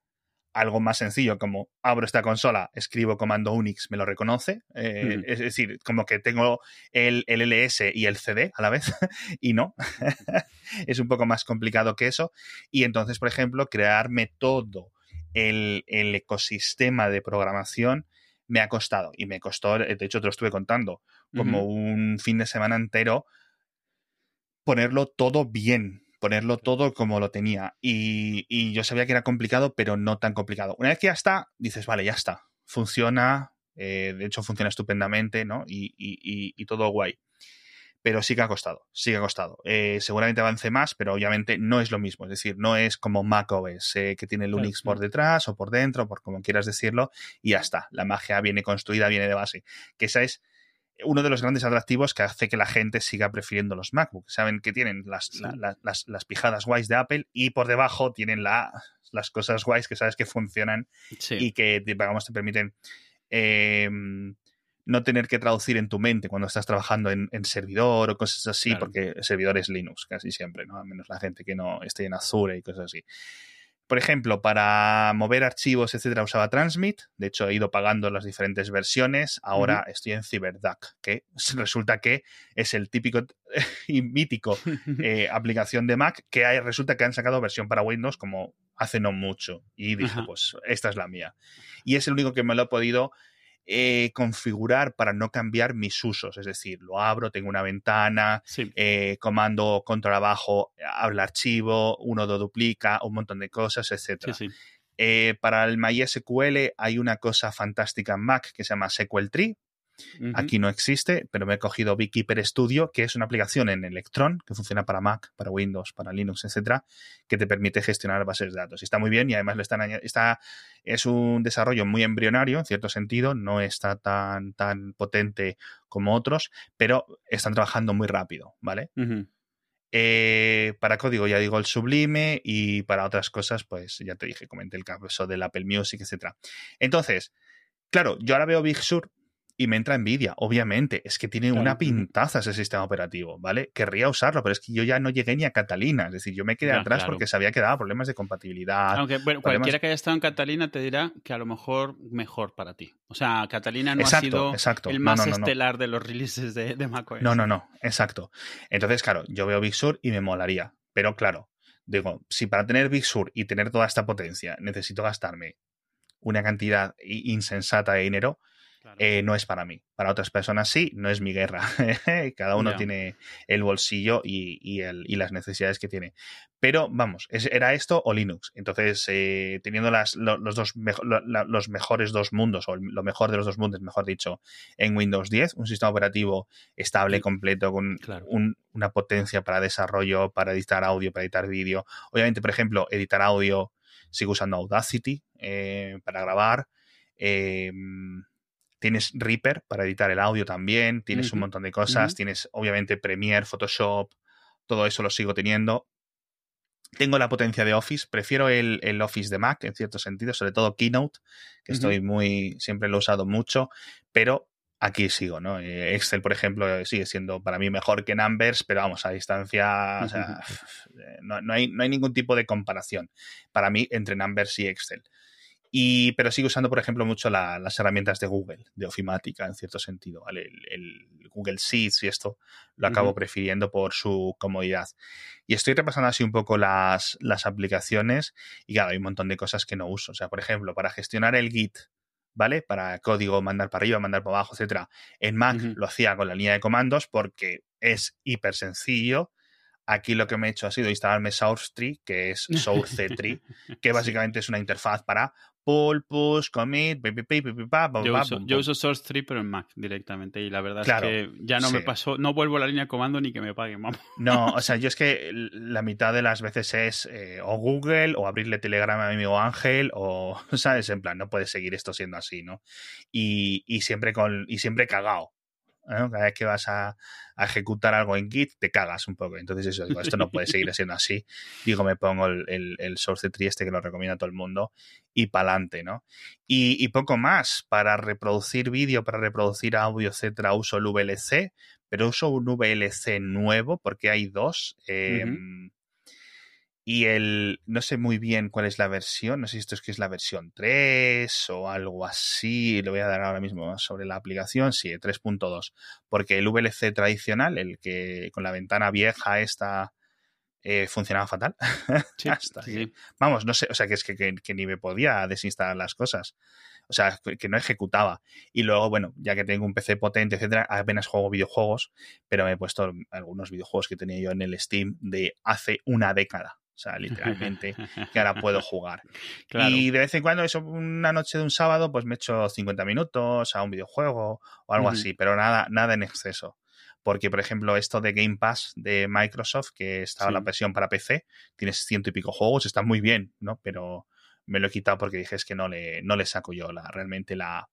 algo más sencillo como abro esta consola, escribo comando Unix, me lo reconoce. Eh, es decir, como que tengo el, LS y el CD a la vez y no. es un poco más complicado que eso. Y entonces, por ejemplo, crearme todo el, ecosistema de programación me ha costado. Y me costó, de hecho te lo estuve contando, como un fin de semana entero ponerlo todo bien ponerlo todo como lo tenía. Y, yo sabía que era complicado, pero no tan complicado. Una vez que ya está, dices, vale, ya está. Funciona, eh, de hecho funciona estupendamente, ¿no? Y, todo guay. Pero sí que ha costado, sí que ha costado. Eh, seguramente avance más, pero obviamente no es lo mismo. Es decir, no es como macOS, eh, que tiene el Unix por detrás o por dentro, por como quieras decirlo, y ya está. La magia viene construida, viene de base. Que esa es uno de los grandes atractivos que hace que la gente siga prefiriendo los MacBook. Saben que tienen las, las, pijadas guays de Apple y por debajo tienen las cosas guays que sabes que funcionan y que digamos, te permiten em, no tener que traducir en tu mente cuando estás trabajando en, servidor o cosas así, porque el servidor es Linux casi siempre, ¿no? A menos la gente que no esté en Azure y cosas así. Por ejemplo, para mover archivos, etcétera, usaba Transmit. De hecho, he ido pagando las diferentes versiones. Ahora estoy en CyberDuck, que resulta que es el típico y mítico eh, aplicación de Mac que resulta que han sacado versión para Windows como hace no mucho. Y dije, pues esta es la mía. Y es el único que me lo he podido eh, configurar para no cambiar mis usos. Es decir, lo abro, tengo una ventana, eh, comando control abajo, habla archivo, uno lo duplica, un montón de cosas, etc. Eh, para el MySQL hay una cosa fantástica en Mac que se llama SQL Tree, Aquí no existe, pero me he cogido Beekeeper Studio, que es una aplicación en Electron que funciona para Mac, para Windows, para Linux, etcétera, que te permite gestionar bases de datos. Y está muy bien y además le están está es un desarrollo muy embrionario en cierto sentido, no está tan tan potente como otros, pero están trabajando muy rápido, ¿vale? Eh, para código ya digo el Sublime y para otras cosas, pues ya te dije, comenté el caso del Apple Music, etcétera. Entonces, claro, yo ahora veo Big Sur y me entra envidia, obviamente. Es que tiene una pintaza ese sistema operativo, ¿vale? Querría usarlo, pero es que yo ya no llegué ni a Catalina. Es decir, yo me quedé atrás porque sabía que daba problemas de compatibilidad. Aunque, bueno, cualquiera que haya estado en Catalina te dirá que a lo mejor mejor para ti. O sea, Catalina no ha sido el más estelar de los releases de, de macOS. No, no, no, exacto. Entonces, claro, yo veo Big Sur y me molaría. Pero claro, digo, si para tener Big Sur y tener toda esta potencia necesito gastarme una cantidad insensata de dinero, eh, no es para mí. Para otras personas sí, no es mi guerra. Cada uno tiene el bolsillo y, el, y, las necesidades que tiene. Pero vamos, era esto o Linux. Entonces, eh, teniendo las, los, dos los mejores dos mundos, o lo mejor de los dos mundos, mejor dicho, en Windows 10, un sistema operativo estable, completo, con una potencia para desarrollo, para editar audio, para editar vídeo. Obviamente, por ejemplo, editar audio sigo usando Audacity eh, para grabar. Em, tienes Reaper para editar el audio también, tienes un montón de cosas, tienes obviamente Premiere, Photoshop, todo eso lo sigo teniendo. Tengo la potencia de Office, prefiero el, Office de Mac en cierto sentido, sobre todo Keynote, que estoy muy, siempre lo he usado mucho, pero aquí sigo, ¿no? Eh, Excel, por ejemplo, sigue siendo para mí mejor que Numbers, pero vamos, a distancia, o sea, no, hay, no hay ningún tipo de comparación para mí entre Numbers y Excel. Y, pero sigo usando, por ejemplo, mucho las herramientas de Google, de ofimática, en cierto sentido. ¿vale? El, Google Sheets y esto lo acabo prefiriendo por su comodidad. Y estoy repasando así un poco las, las aplicaciones y claro, hay un montón de cosas que no uso. O sea, por ejemplo, para gestionar el Git, ¿vale? Para código, mandar para arriba, mandar para abajo, etcétera. En Mac lo hacía con la línea de comandos porque es hiper sencillo Aquí lo que me he hecho ha sido instalarme SourceTree, que es SourceTree, que básicamente es una interfaz para pull, push, commit, yo, uso, yo uso SourceTree pero en Mac directamente y la verdad es que ya no me pasó, no vuelvo a la línea de comando ni que me paguen, vamos. No, o sea, yo es que la mitad de las veces es eh, o Google o abrirle Telegram a mi amigo Ángel o, ¿sabes? En plan, no puede seguir esto siendo así, ¿no? Y, y siempre con y siempre cagado. Cada vez que vas a, ejecutar algo en Git, te cagas un poco. Entonces, eso, digo, esto no puede seguir siendo así. Digo, me pongo el, el, source tree este que lo recomienda todo el mundo y pa'lante, ¿no? Y, poco más. Para reproducir vídeo, para reproducir audio, etcétera, uso el VLC, pero uso un VLC nuevo porque hay dos. Y el, no sé muy bien cuál es la versión, no sé si esto es que es la versión 3 o algo así, le voy a dar ahora mismo sobre la aplicación, sí, 3.2, porque el VLC tradicional, el que con la ventana vieja esta eh, funcionaba fatal. Sí, Vamos, no sé, o sea, que es que, que, ni me podía desinstalar las cosas. O sea, que no ejecutaba. Y luego, bueno, ya que tengo un PC potente, etcétera, apenas juego videojuegos, pero me he puesto algunos videojuegos que tenía yo en el Steam de hace una década. O sea, literalmente, que ahora puedo jugar. Y de vez en cuando, eso, una noche de un sábado, pues me echo 50 minutos a un videojuego o algo así, pero nada, nada en exceso. Porque, por ejemplo, esto de Game Pass de Microsoft, que estaba la versión para PC, tienes ciento y pico juegos, está muy bien, ¿no? Pero me lo he quitado porque dije es que no le, no le saco yo la, realmente la,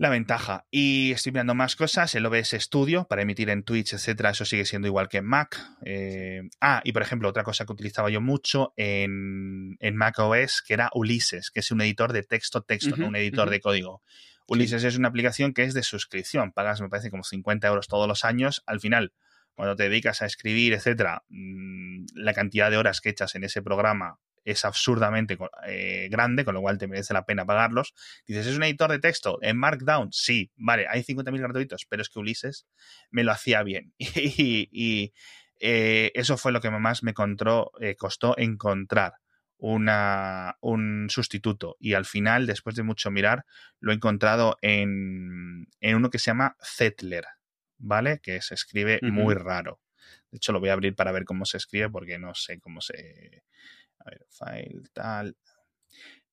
la ventaja. Y estoy mirando más cosas, el OBS Studio para emitir en Twitch, etcétera, eso sigue siendo igual que en Mac. Eh, ah, y por ejemplo, otra cosa que utilizaba yo mucho en, en Mac OS, que era Ulises, que es un editor de texto, texto, no un editor de código. Ulises es una aplicación que es de suscripción, pagas, me parece, como 50 euros todos los años. Al final, cuando te dedicas a escribir, etcétera, mm, la cantidad de horas que echas en ese programa es absurdamente eh, grande, con lo cual te merece la pena pagarlos. Dices, ¿es un editor de texto en Markdown? Sí, vale, hay 50.000 gratuitos, pero es que Ulises me lo hacía bien. y, eh, eso fue lo que más me eh, costó encontrar una, un sustituto. Y al final, después de mucho mirar, lo he encontrado en, en uno que se llama Zetler, ¿vale? Que se escribe muy raro. De hecho, lo voy a abrir para ver cómo se escribe porque no sé cómo se, a ver, file, tal.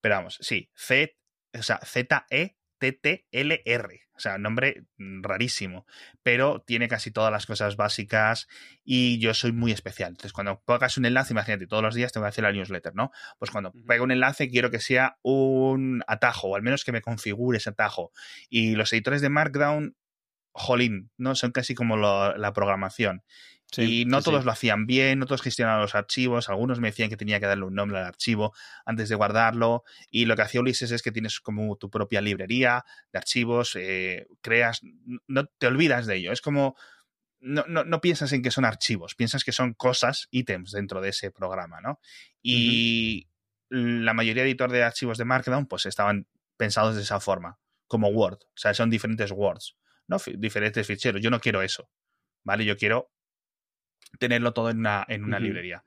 Pero vamos, sí, Z, o sea, Z-E T-T-L-R. O sea, nombre rarísimo, pero tiene casi todas las cosas básicas y yo soy muy especial. Entonces, cuando pongas un enlace, imagínate, todos los días tengo que hacer la newsletter, ¿no? Pues cuando pego un enlace quiero que sea un atajo, o al menos que me configure ese atajo. Y los editores de Markdown, jolín, ¿no? Son casi como la programación y no todos lo hacían bien, no todos gestionaban los archivos, algunos me decían que tenía que darle un nombre al archivo antes de guardarlo, y lo que hacía Ulises es que tienes como tu propia librería de archivos, eh, creas, no te olvidas de ello, es como, no, no, no, piensas en que son archivos, piensas que son cosas, ítems dentro de ese programa, ¿no? Y la mayoría de editores de archivos de Markdown pues estaban pensados de esa forma, como Word, o sea, son diferentes Words, ¿no? diferentes ficheros, yo no quiero eso, ¿vale? Yo quiero tenerlo todo en una, en una librería.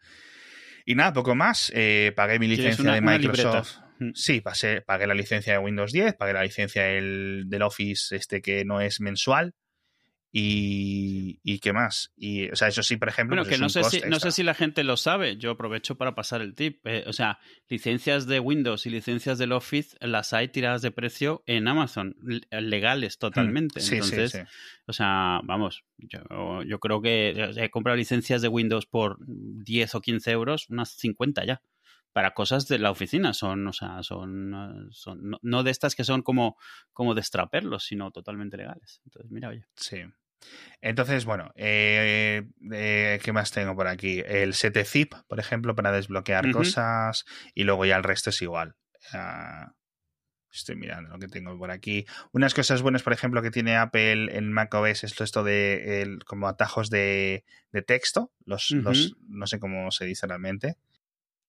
Y nada, poco más. Eh, pagué mi licencia de Microsoft. Mm. Sí, pasé, pagué la licencia de Windows 10, pagué la licencia del, del Office este que no es mensual. Y, y, qué más. Y, o sea, eso sí, por ejemplo. Bueno, pues que no sé, si, no sé si la gente lo sabe. Yo aprovecho para pasar el tip. Eh, o sea, licencias de Windows y licencias del Office las hay tiradas de precio en Amazon, legales totalmente. Sí, Entonces, sí, sí. o sea, vamos, yo, yo creo que he comprado licencias de Windows por 10 o 15 euros, unas 50 ya para cosas de la oficina, son, o sea, son, son no, de estas que son como, como destraperlos, sino totalmente legales. Entonces, mira, oye. Sí. Entonces, bueno, eh, eh, ¿qué más tengo por aquí? El setzip, por ejemplo, para desbloquear cosas y luego ya el resto es igual. Ah, estoy mirando lo que tengo por aquí. Unas cosas buenas, por ejemplo, que tiene Apple en macOS es esto de como atajos de, texto. Los, los, no sé cómo se dice realmente.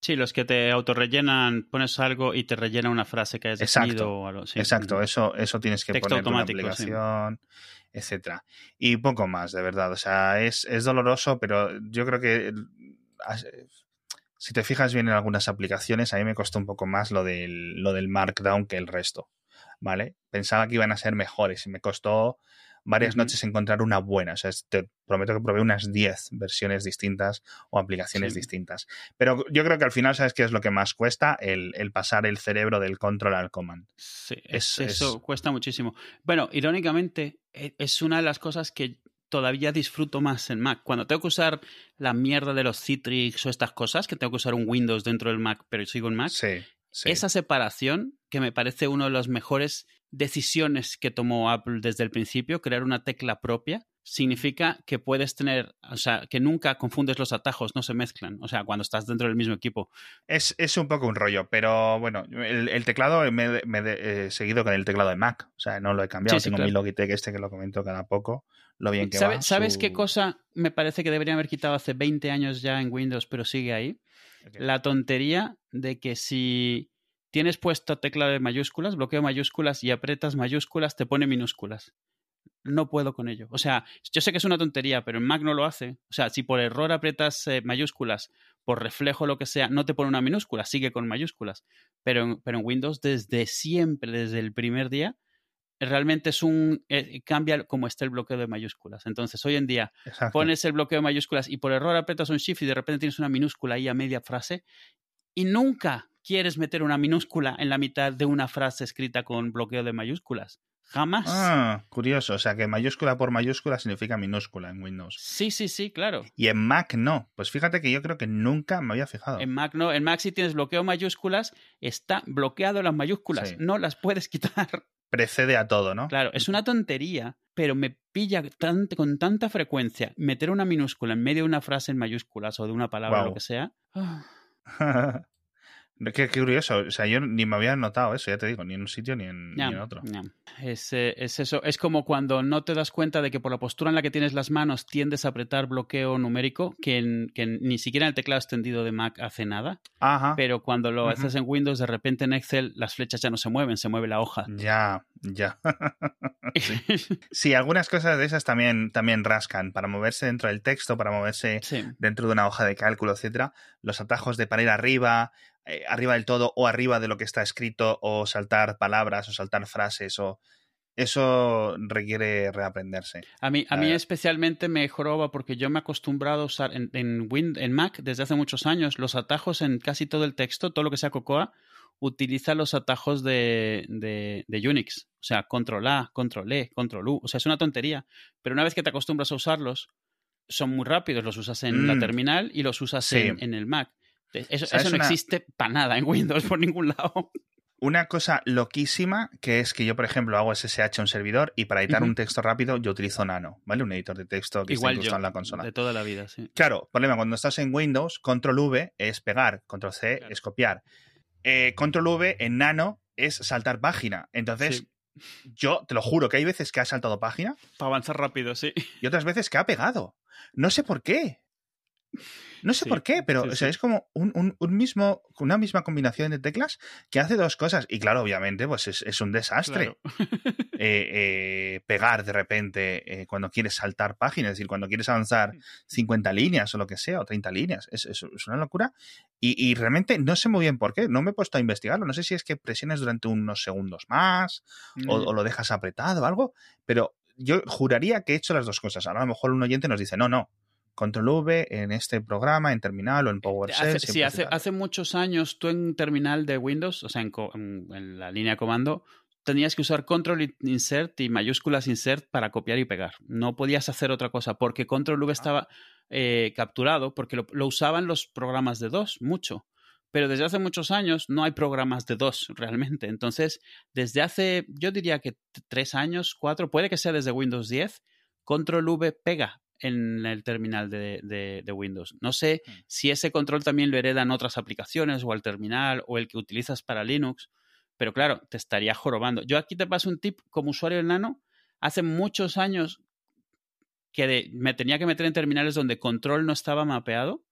Sí, los que te autorrellenan, pones algo y te rellena una frase que has definido o algo. Exacto, eso, eso tienes que poner en la aplicación, etcétera. Y poco más, de verdad. O sea, es, es doloroso, pero yo creo que si te fijas bien en algunas aplicaciones, a mí me costó un poco más lo del, lo del Markdown que el resto. ¿Vale? Pensaba que iban a ser mejores y me costó varias noches encontrar una buena. O sea, te prometo que probé unas 10 versiones distintas o aplicaciones distintas. Pero yo creo que al final, ¿sabes qué es lo que más cuesta? El, pasar el cerebro del control al command. Sí, eso cuesta muchísimo. Bueno, irónicamente, e, es una de las cosas que todavía disfruto más en Mac. Cuando tengo que usar la mierda de los Citrix o estas cosas, que tengo que usar un Windows dentro del Mac, pero sigo en Mac, esa separación, que me parece uno de los mejores decisiones que tomó Apple desde el principio, crear una tecla propia, significa que puedes tener, o sea, que nunca confundes los atajos, no se mezclan, o sea, cuando estás dentro del mismo equipo. Es, un poco un rollo, pero bueno, el, teclado me, he seguido con el teclado de Mac, o sea, no lo he cambiado, tengo mi Logitech este que lo comento cada poco, lo bien que va. ¿Sabes qué cosa me parece que deberían haber quitado hace 20 años ya en Windows, pero sigue ahí? La tontería de que si tienes puesto tecla de mayúsculas, bloqueo mayúsculas y apretas mayúsculas, te pone minúsculas. No puedo con ello. O sea, yo sé que es una tontería, pero en Mac no lo hace. O sea, si por error apretas eh, mayúsculas, por reflejo lo que sea, no te pone una minúscula, sigue con mayúsculas. Pero en, pero en Windows, desde siempre, desde el primer día, realmente es un eh, cambia como está el bloqueo de mayúsculas. Entonces, hoy en día pones el bloqueo de mayúsculas y por error apretas un shift y de repente tienes una minúscula ahí a media frase y nunca quieres meter una minúscula en la mitad de una frase escrita con bloqueo de mayúsculas. Jamás. Ah, curioso. O sea, que mayúscula por mayúscula significa minúscula en Windows. Sí, sí, sí, claro. Y en Mac no. Pues fíjate que yo creo que nunca me había fijado. En Mac no. En Mac si tienes bloqueo mayúsculas, está bloqueado las mayúsculas. No las puedes quitar. Precede a todo, ¿no? Claro, es una tontería, pero me pilla con tanta frecuencia meter una minúscula en medio de una frase en mayúsculas o de una palabra o lo que sea. Ah. Qué, curioso, o sea, yo ni me había notado eso, ya te digo, ni en un sitio ni en, otro. Es, eh, es, eso, es como cuando no te das cuenta de que por la postura en la que tienes las manos tiendes a apretar bloqueo numérico, que, que ni siquiera en el teclado extendido de Mac hace nada, Ajá. pero cuando lo haces en Windows, de repente en Excel las flechas ya no se mueven, se mueve la hoja. Ya, ya. sí. algunas cosas de esas también, también rascan, para moverse dentro del texto, para moverse dentro de una hoja de cálculo, etcétera, los atajos de para ir arriba, eh, arriba del todo o arriba de lo que está escrito o saltar palabras o saltar frases o eso requiere reaprenderse. A mí, a mí especialmente me joroba porque yo me he acostumbrado a usar en, en, en Mac desde hace muchos años los atajos en casi todo el texto, todo lo que sea Cocoa, utiliza los atajos de, de, Unix. O sea, control A, control E, control U. O sea, es una tontería. Pero una vez que te acostumbras a usarlos, son muy rápidos. Los usas en la mm. terminal y los usas en, el Mac. Eso, no existe para nada en Windows por ningún lado. Una cosa loquísima que es que yo, por ejemplo, hago SSH a un servidor y para editar un texto rápido yo utilizo Nano, ¿vale? Un editor de texto que está incrustado en la consola. De toda la vida, sí. Claro, problema, cuando estás en Windows, Control V es pegar, Control C es copiar. Eh, control V en Nano es saltar página. Entonces, yo te lo juro que hay veces que ha saltado página. Para avanzar rápido, sí. Y otras veces que ha pegado. No sé por qué. No sé por qué, pero es como un, mismo, una misma combinación de teclas que hace dos cosas. Y claro, obviamente, pues es, un desastre. Eh, eh, pegar de repente eh, cuando quieres saltar páginas, es decir, cuando quieres avanzar 50 líneas o lo que sea, o 30 líneas. Es, una locura. Y, realmente no sé muy bien por qué. No me he puesto a investigarlo. No sé si es que presiones durante unos segundos más o, o lo dejas apretado o algo. Pero yo juraría que he hecho las dos cosas. Ahora a lo mejor un oyente nos dice, no, no, Control V en este programa, en terminal o en PowerShell. sí, hace, hace, muchos años tú en terminal de Windows, o sea, en, la línea de comando, tenías que usar Control Insert y mayúsculas Insert para copiar y pegar. No podías hacer otra cosa porque Control V ah. estaba eh, capturado porque lo, usaban los programas de DOS mucho. pero desde hace muchos años no hay programas de dos realmente. Entonces, desde hace, yo diría que tres años, cuatro, puede que sea desde Windows 10, Control V pega en el terminal de, Windows. No sé mm. si ese control también lo heredan otras aplicaciones o al terminal o el que utilizas para Linux, pero claro, te estaría jorobando. Yo aquí te paso un tip como usuario de Nano. Hace muchos años que me tenía que meter en terminales donde control no estaba mapeado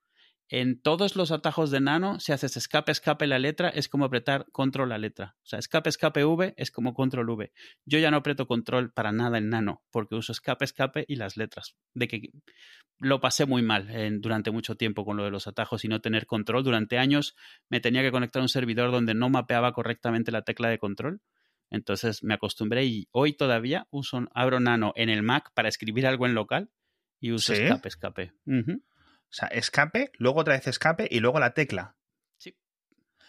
en todos los atajos de nano, si haces escape, escape la letra, es como apretar control la letra. O sea, escape, escape V es como control V. Yo ya no aprieto control para nada en nano, porque uso escape, escape y las letras. De que lo pasé muy mal durante mucho tiempo con lo de los atajos y no tener control. Durante años me tenía que conectar a un servidor donde no mapeaba correctamente la tecla de control. Entonces me acostumbré y hoy todavía uso, abro nano en el Mac para escribir algo en local y uso escape, escape. O sea, escape, luego otra vez escape y luego la tecla. Sí.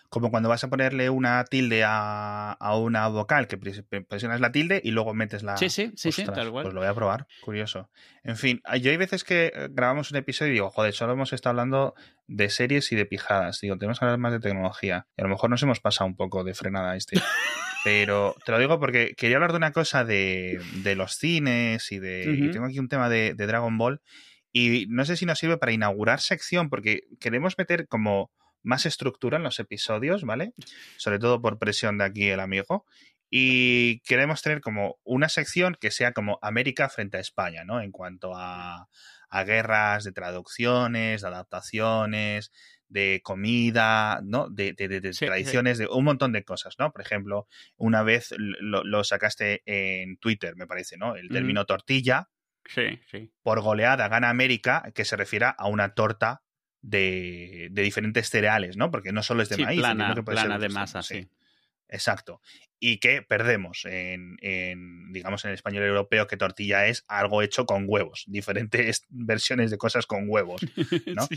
Como cuando vas a ponerle una tilde a, una vocal, que presionas la tilde y luego metes la. Sí, sí, sí, sí, tal cual. Pues lo voy a probar, curioso. En fin, yo hay veces que eh, grabamos un episodio y digo, joder, solo hemos estado hablando de series y de pijadas. Digo, tenemos que hablar más de tecnología. Y a lo mejor nos hemos pasado un poco de frenada este. Pero te lo digo porque quería hablar de una cosa de, los cines y de. y tengo aquí un tema de Dragon Ball. Y no sé si nos sirve para inaugurar sección, porque queremos meter como más estructura en los episodios, ¿vale? Sobre todo por presión de aquí el amigo. Y queremos tener como una sección que sea como América frente a España, ¿no? En cuanto a, a guerras de traducciones, de adaptaciones, de comida, ¿no? De, tradiciones, de un montón de cosas, ¿no? Por ejemplo, una vez lo, sacaste en Twitter, me parece, ¿no? El término tortilla, Sí, sí. Por goleada gana América, que se refiere a una torta de, diferentes cereales, ¿no? Porque no solo es de maíz, plana, que plana de masa, sí. Exacto. Y que perdemos en, digamos, en el español europeo que tortilla es algo hecho con huevos, diferentes versiones de cosas con huevos, ¿no?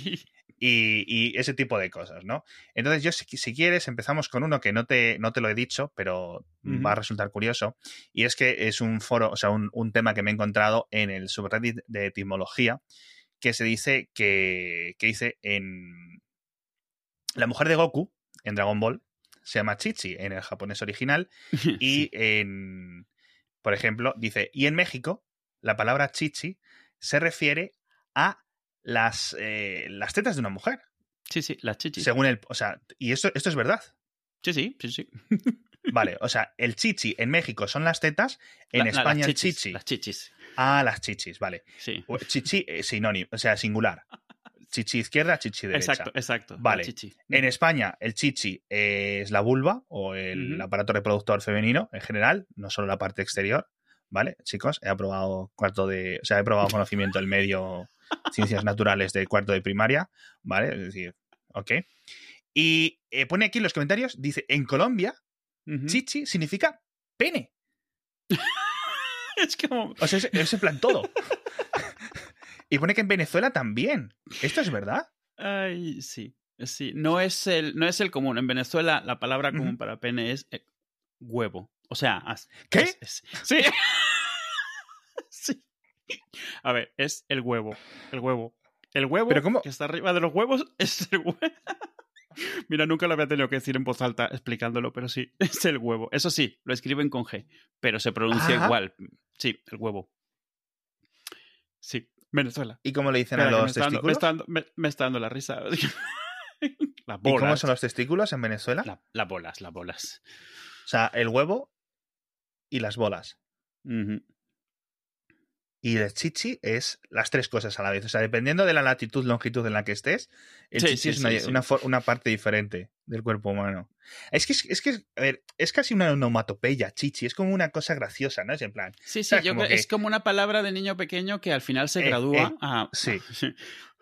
y, ese tipo de cosas, ¿no? Entonces, yo, si, quieres, empezamos con uno que no te, no te lo he dicho, pero va a resultar curioso. Y es que es un foro, o sea, un, un tema que me he encontrado en el subreddit de etimología, que se dice que, que dice en la mujer de Goku, en Dragon Ball, se llama Chichi en el japonés original. Y en, por ejemplo, dice, y en México, la palabra Chichi se refiere a las, eh, las tetas de una mujer. Sí, sí, las chichis. Según el, o sea, y esto, esto es verdad. Sí, sí, sí, sí. Vale, o sea, el chichi en México son las tetas, en España el chichi. Las chichis. Ah, las chichis, vale. Sí. Chichi sinónimo, o sea, singular. Chichi izquierda, chichi derecha. Exacto, exacto. Vale. En España, el chichi es la vulva o el aparato reproductor femenino en general, no solo la parte exterior. ¿Vale, chicos? He aprobado cuarto de. O sea, he probado conocimiento del medio, ciencias naturales de cuarto de primaria. ¿Vale? Es decir, ok. Y eh, pone aquí en los comentarios, dice, en Colombia, chichi significa pene. es como... O sea, es, en plan todo. y pone que en Venezuela también. ¿Esto es verdad? Ay, sí. Sí, no es el, no es el común. En Venezuela la palabra común para pene es eh, huevo. O sea, ¿qué? sí. sí. A ver, es el huevo. El huevo. El huevo ¿Pero cómo? que está arriba de los huevos es el huevo. Mira, nunca lo había tenido que decir en voz alta explicándolo, pero sí, es el huevo. Eso sí, lo escriben con G, pero se pronuncia igual. Sí, el huevo. Sí, Venezuela. ¿Y cómo le dicen a los testículos? me, está dando, la risa. las bolas. ¿Y cómo son los testículos en Venezuela? las bolas, las bolas. O sea, el huevo y las bolas. Y el chichi es las tres cosas a la vez. O sea, dependiendo de la latitud, longitud en la que estés, el chichi es una, parte diferente del cuerpo humano. Es que, es, que a ver, es casi una onomatopeya, chichi. Es como una cosa graciosa, ¿no? Es en plan. Sí, sí, es como una palabra de niño pequeño que al final se eh, gradúa eh, a. Sí.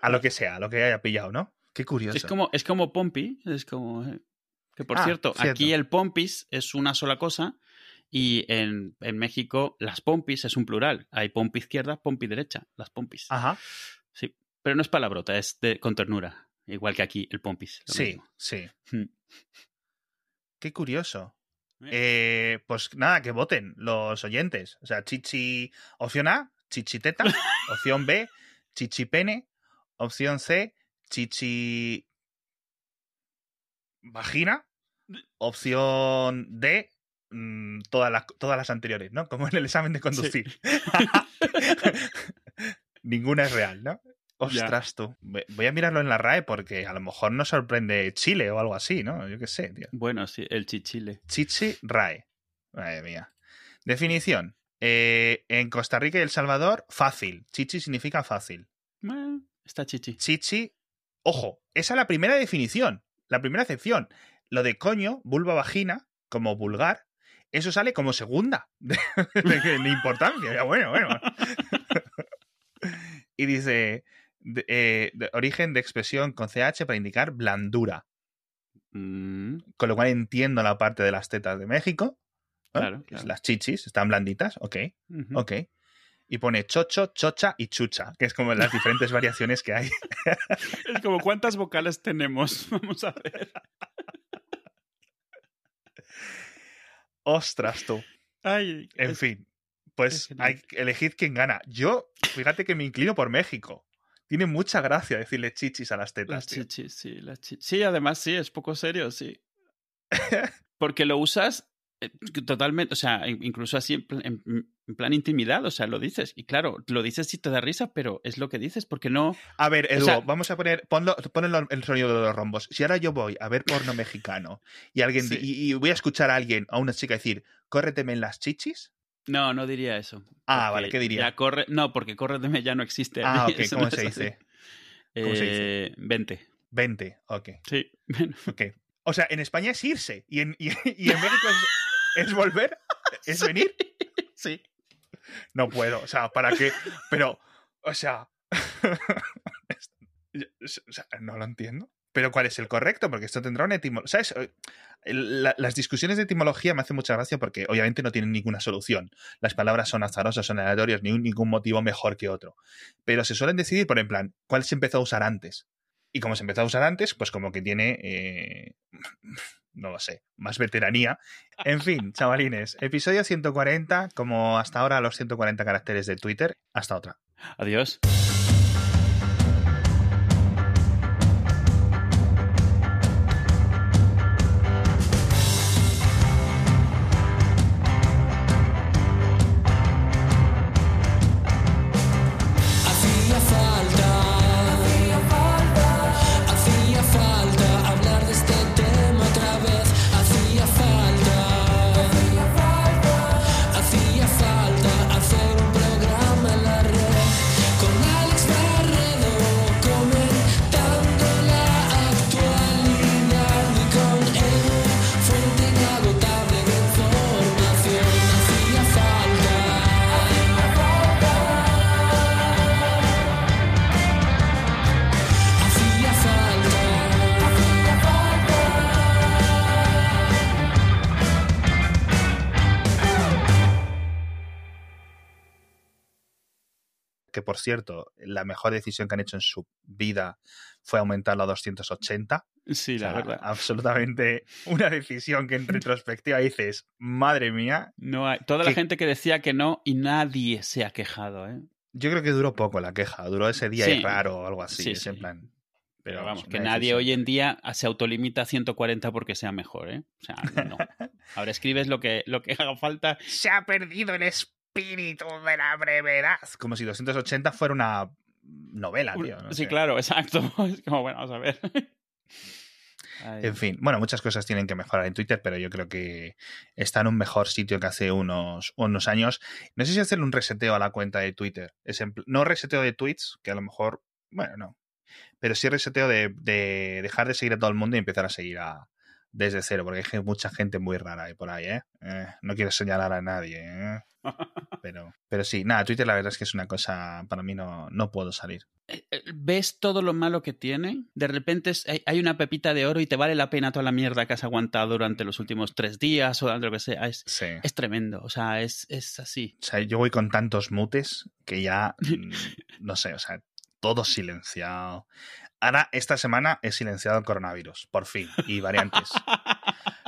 a lo que sea, a lo que haya pillado, ¿no? Qué curioso. Es como, es como Pompi. Es como. Eh, que por ah, cierto, aquí el Pompis es una sola cosa y en, México, las pompis es un plural. Hay pompi izquierda, pompi derecha, las pompis. Ajá. Sí. Pero no es palabrota, es de, con ternura. Igual que aquí, el pompis. Sí, sí. Hmm. Qué curioso. Eh, pues nada, que voten los oyentes. O sea, chichi, opción A, chichiteta. opción B, chichipene. Opción C, chichi vagina. Opción D, mm, todas, las, todas las anteriores, ¿no? Como en el examen de conducir. Ninguna es real, ¿no? Ostras, tú. Voy a mirarlo en la RAE porque a lo mejor nos sorprende Chile o algo así, ¿no? Yo qué sé, tío. Bueno, sí, el chichile. Chichi RAE. Madre mía. Definición. Eh, en Costa Rica y El Salvador, fácil. Chichi significa fácil. está chichi. Chichi. Ojo, esa es la primera definición. La primera acepción. Lo de coño, vulva vagina, como vulgar, eso sale como segunda de, importancia. Ya, bueno, bueno. y dice, eh, origen de expresión con CH para indicar blandura. Mm. Con lo cual entiendo la parte de las tetas de México. Claro, Las chichis están blanditas, ok. Ok. Y pone chocho, chocha y chucha, que es como las diferentes variaciones que hay. es como cuántas vocales tenemos. Vamos a ver. Ostras, tú. Ay, en fin, pues hay, elegid quién gana. Yo, fíjate que me inclino por México. Tiene mucha gracia decirle chichis a las tetas. Las chichis, sí. Las chichis. Sí, además sí, es poco serio, sí. Porque lo usas totalmente, o sea, incluso así en, plan intimidad, o sea, lo dices. Y claro, lo dices si te da risa, pero es lo que dices, porque no. A ver, Edu, vamos a poner, ponlo, el sonido de los rombos. Si ahora yo voy a ver porno mexicano y alguien y, voy a escuchar a alguien, a una chica decir, córreteme en las chichis. No, no diría eso. Ah, vale, ¿qué diría? Ya corre, no, porque córreteme ya no existe. Ah, ok, ¿cómo, se, dice? ¿Cómo se dice? 20. 20, ok. Sí. ok. O sea, en España es irse y en, y, en México es, volver, es venir. Sí. No puedo, o sea, ¿para qué? Pero, o sea, o sea, no lo entiendo. Pero ¿cuál es el correcto? Porque esto tendrá una etimología. ¿Sabes? las discusiones de etimología me hacen mucha gracia porque obviamente no tienen ninguna solución. Las palabras son azarosas, son aleatorias, ni ningún motivo mejor que otro. Pero se suelen decidir por en plan, ¿cuál se empezó a usar antes? Y como se empezó a usar antes, pues como que tiene, eh, no lo sé, más veteranía. En fin, chavalines, episodio 140, como hasta ahora los 140 caracteres de Twitter. Hasta otra. Adiós. Cierto, la mejor decisión que han hecho en su vida fue aumentarlo a 280. Sí, la verdad. Absolutamente una decisión que en retrospectiva dices, madre mía. No hay, toda la gente que decía que no y nadie se ha quejado, ¿eh? Yo creo que duró poco la queja, duró ese día y raro o algo así, en plan. Pero vamos, que nadie hoy en día se autolimita a 140 porque sea mejor, ¿eh? O sea, no. Ahora escribes lo que, lo que haga falta. Se ha perdido el espíritu de la brevedad. Como si 280 fuera una novela, tío. sí, claro, exacto. Es como, bueno, vamos a ver. En fin, bueno, muchas cosas tienen que mejorar en Twitter, pero yo creo que está en un mejor sitio que hace unos, unos años. No sé si hacerle un reseteo a la cuenta de Twitter. Es no reseteo de tweets, que a lo mejor, bueno, no. Pero sí reseteo de, de dejar de seguir a todo el mundo y empezar a seguir a, desde cero, porque hay mucha gente muy rara ahí por ahí, ¿eh? eh no quiero señalar a nadie, ¿eh? Pero, pero sí, nada, Twitter la verdad es que es una cosa, para mí no, no puedo salir. Eh, eh, ¿Ves todo lo malo que tiene? De repente hay una pepita de oro y te vale la pena toda la mierda que has aguantado durante los últimos tres días o durante lo que sea. Es, es tremendo, o sea, es, es así. O sea, yo voy con tantos mutes que ya, mm, no sé, o sea, todo silenciado. Ahora, esta semana he silenciado el coronavirus, por fin, y variantes.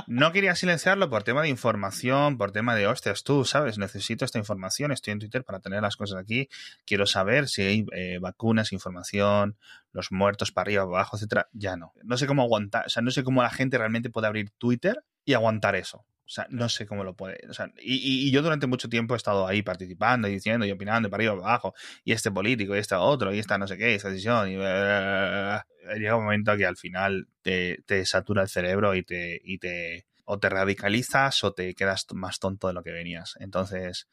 No quería silenciarlo por tema de información, por tema de, hostias, tú, ¿sabes? Necesito esta información, estoy en Twitter para tener las cosas aquí, quiero saber si hay eh, vacunas, información, los muertos para arriba, para abajo, etcétera. Ya no. No sé cómo aguantar, o sea, no sé cómo la gente realmente puede abrir Twitter y aguantar eso. O sea, no sé cómo lo puede. O sea, y, y, yo durante mucho tiempo he estado ahí participando y diciendo y opinando, para arriba, para abajo, y este político, y este otro, y esta no sé qué, esta decisión. Y llega un momento que al final te, te satura el cerebro y te, y te. o te radicalizas o te quedas más tonto de lo que venías. Entonces,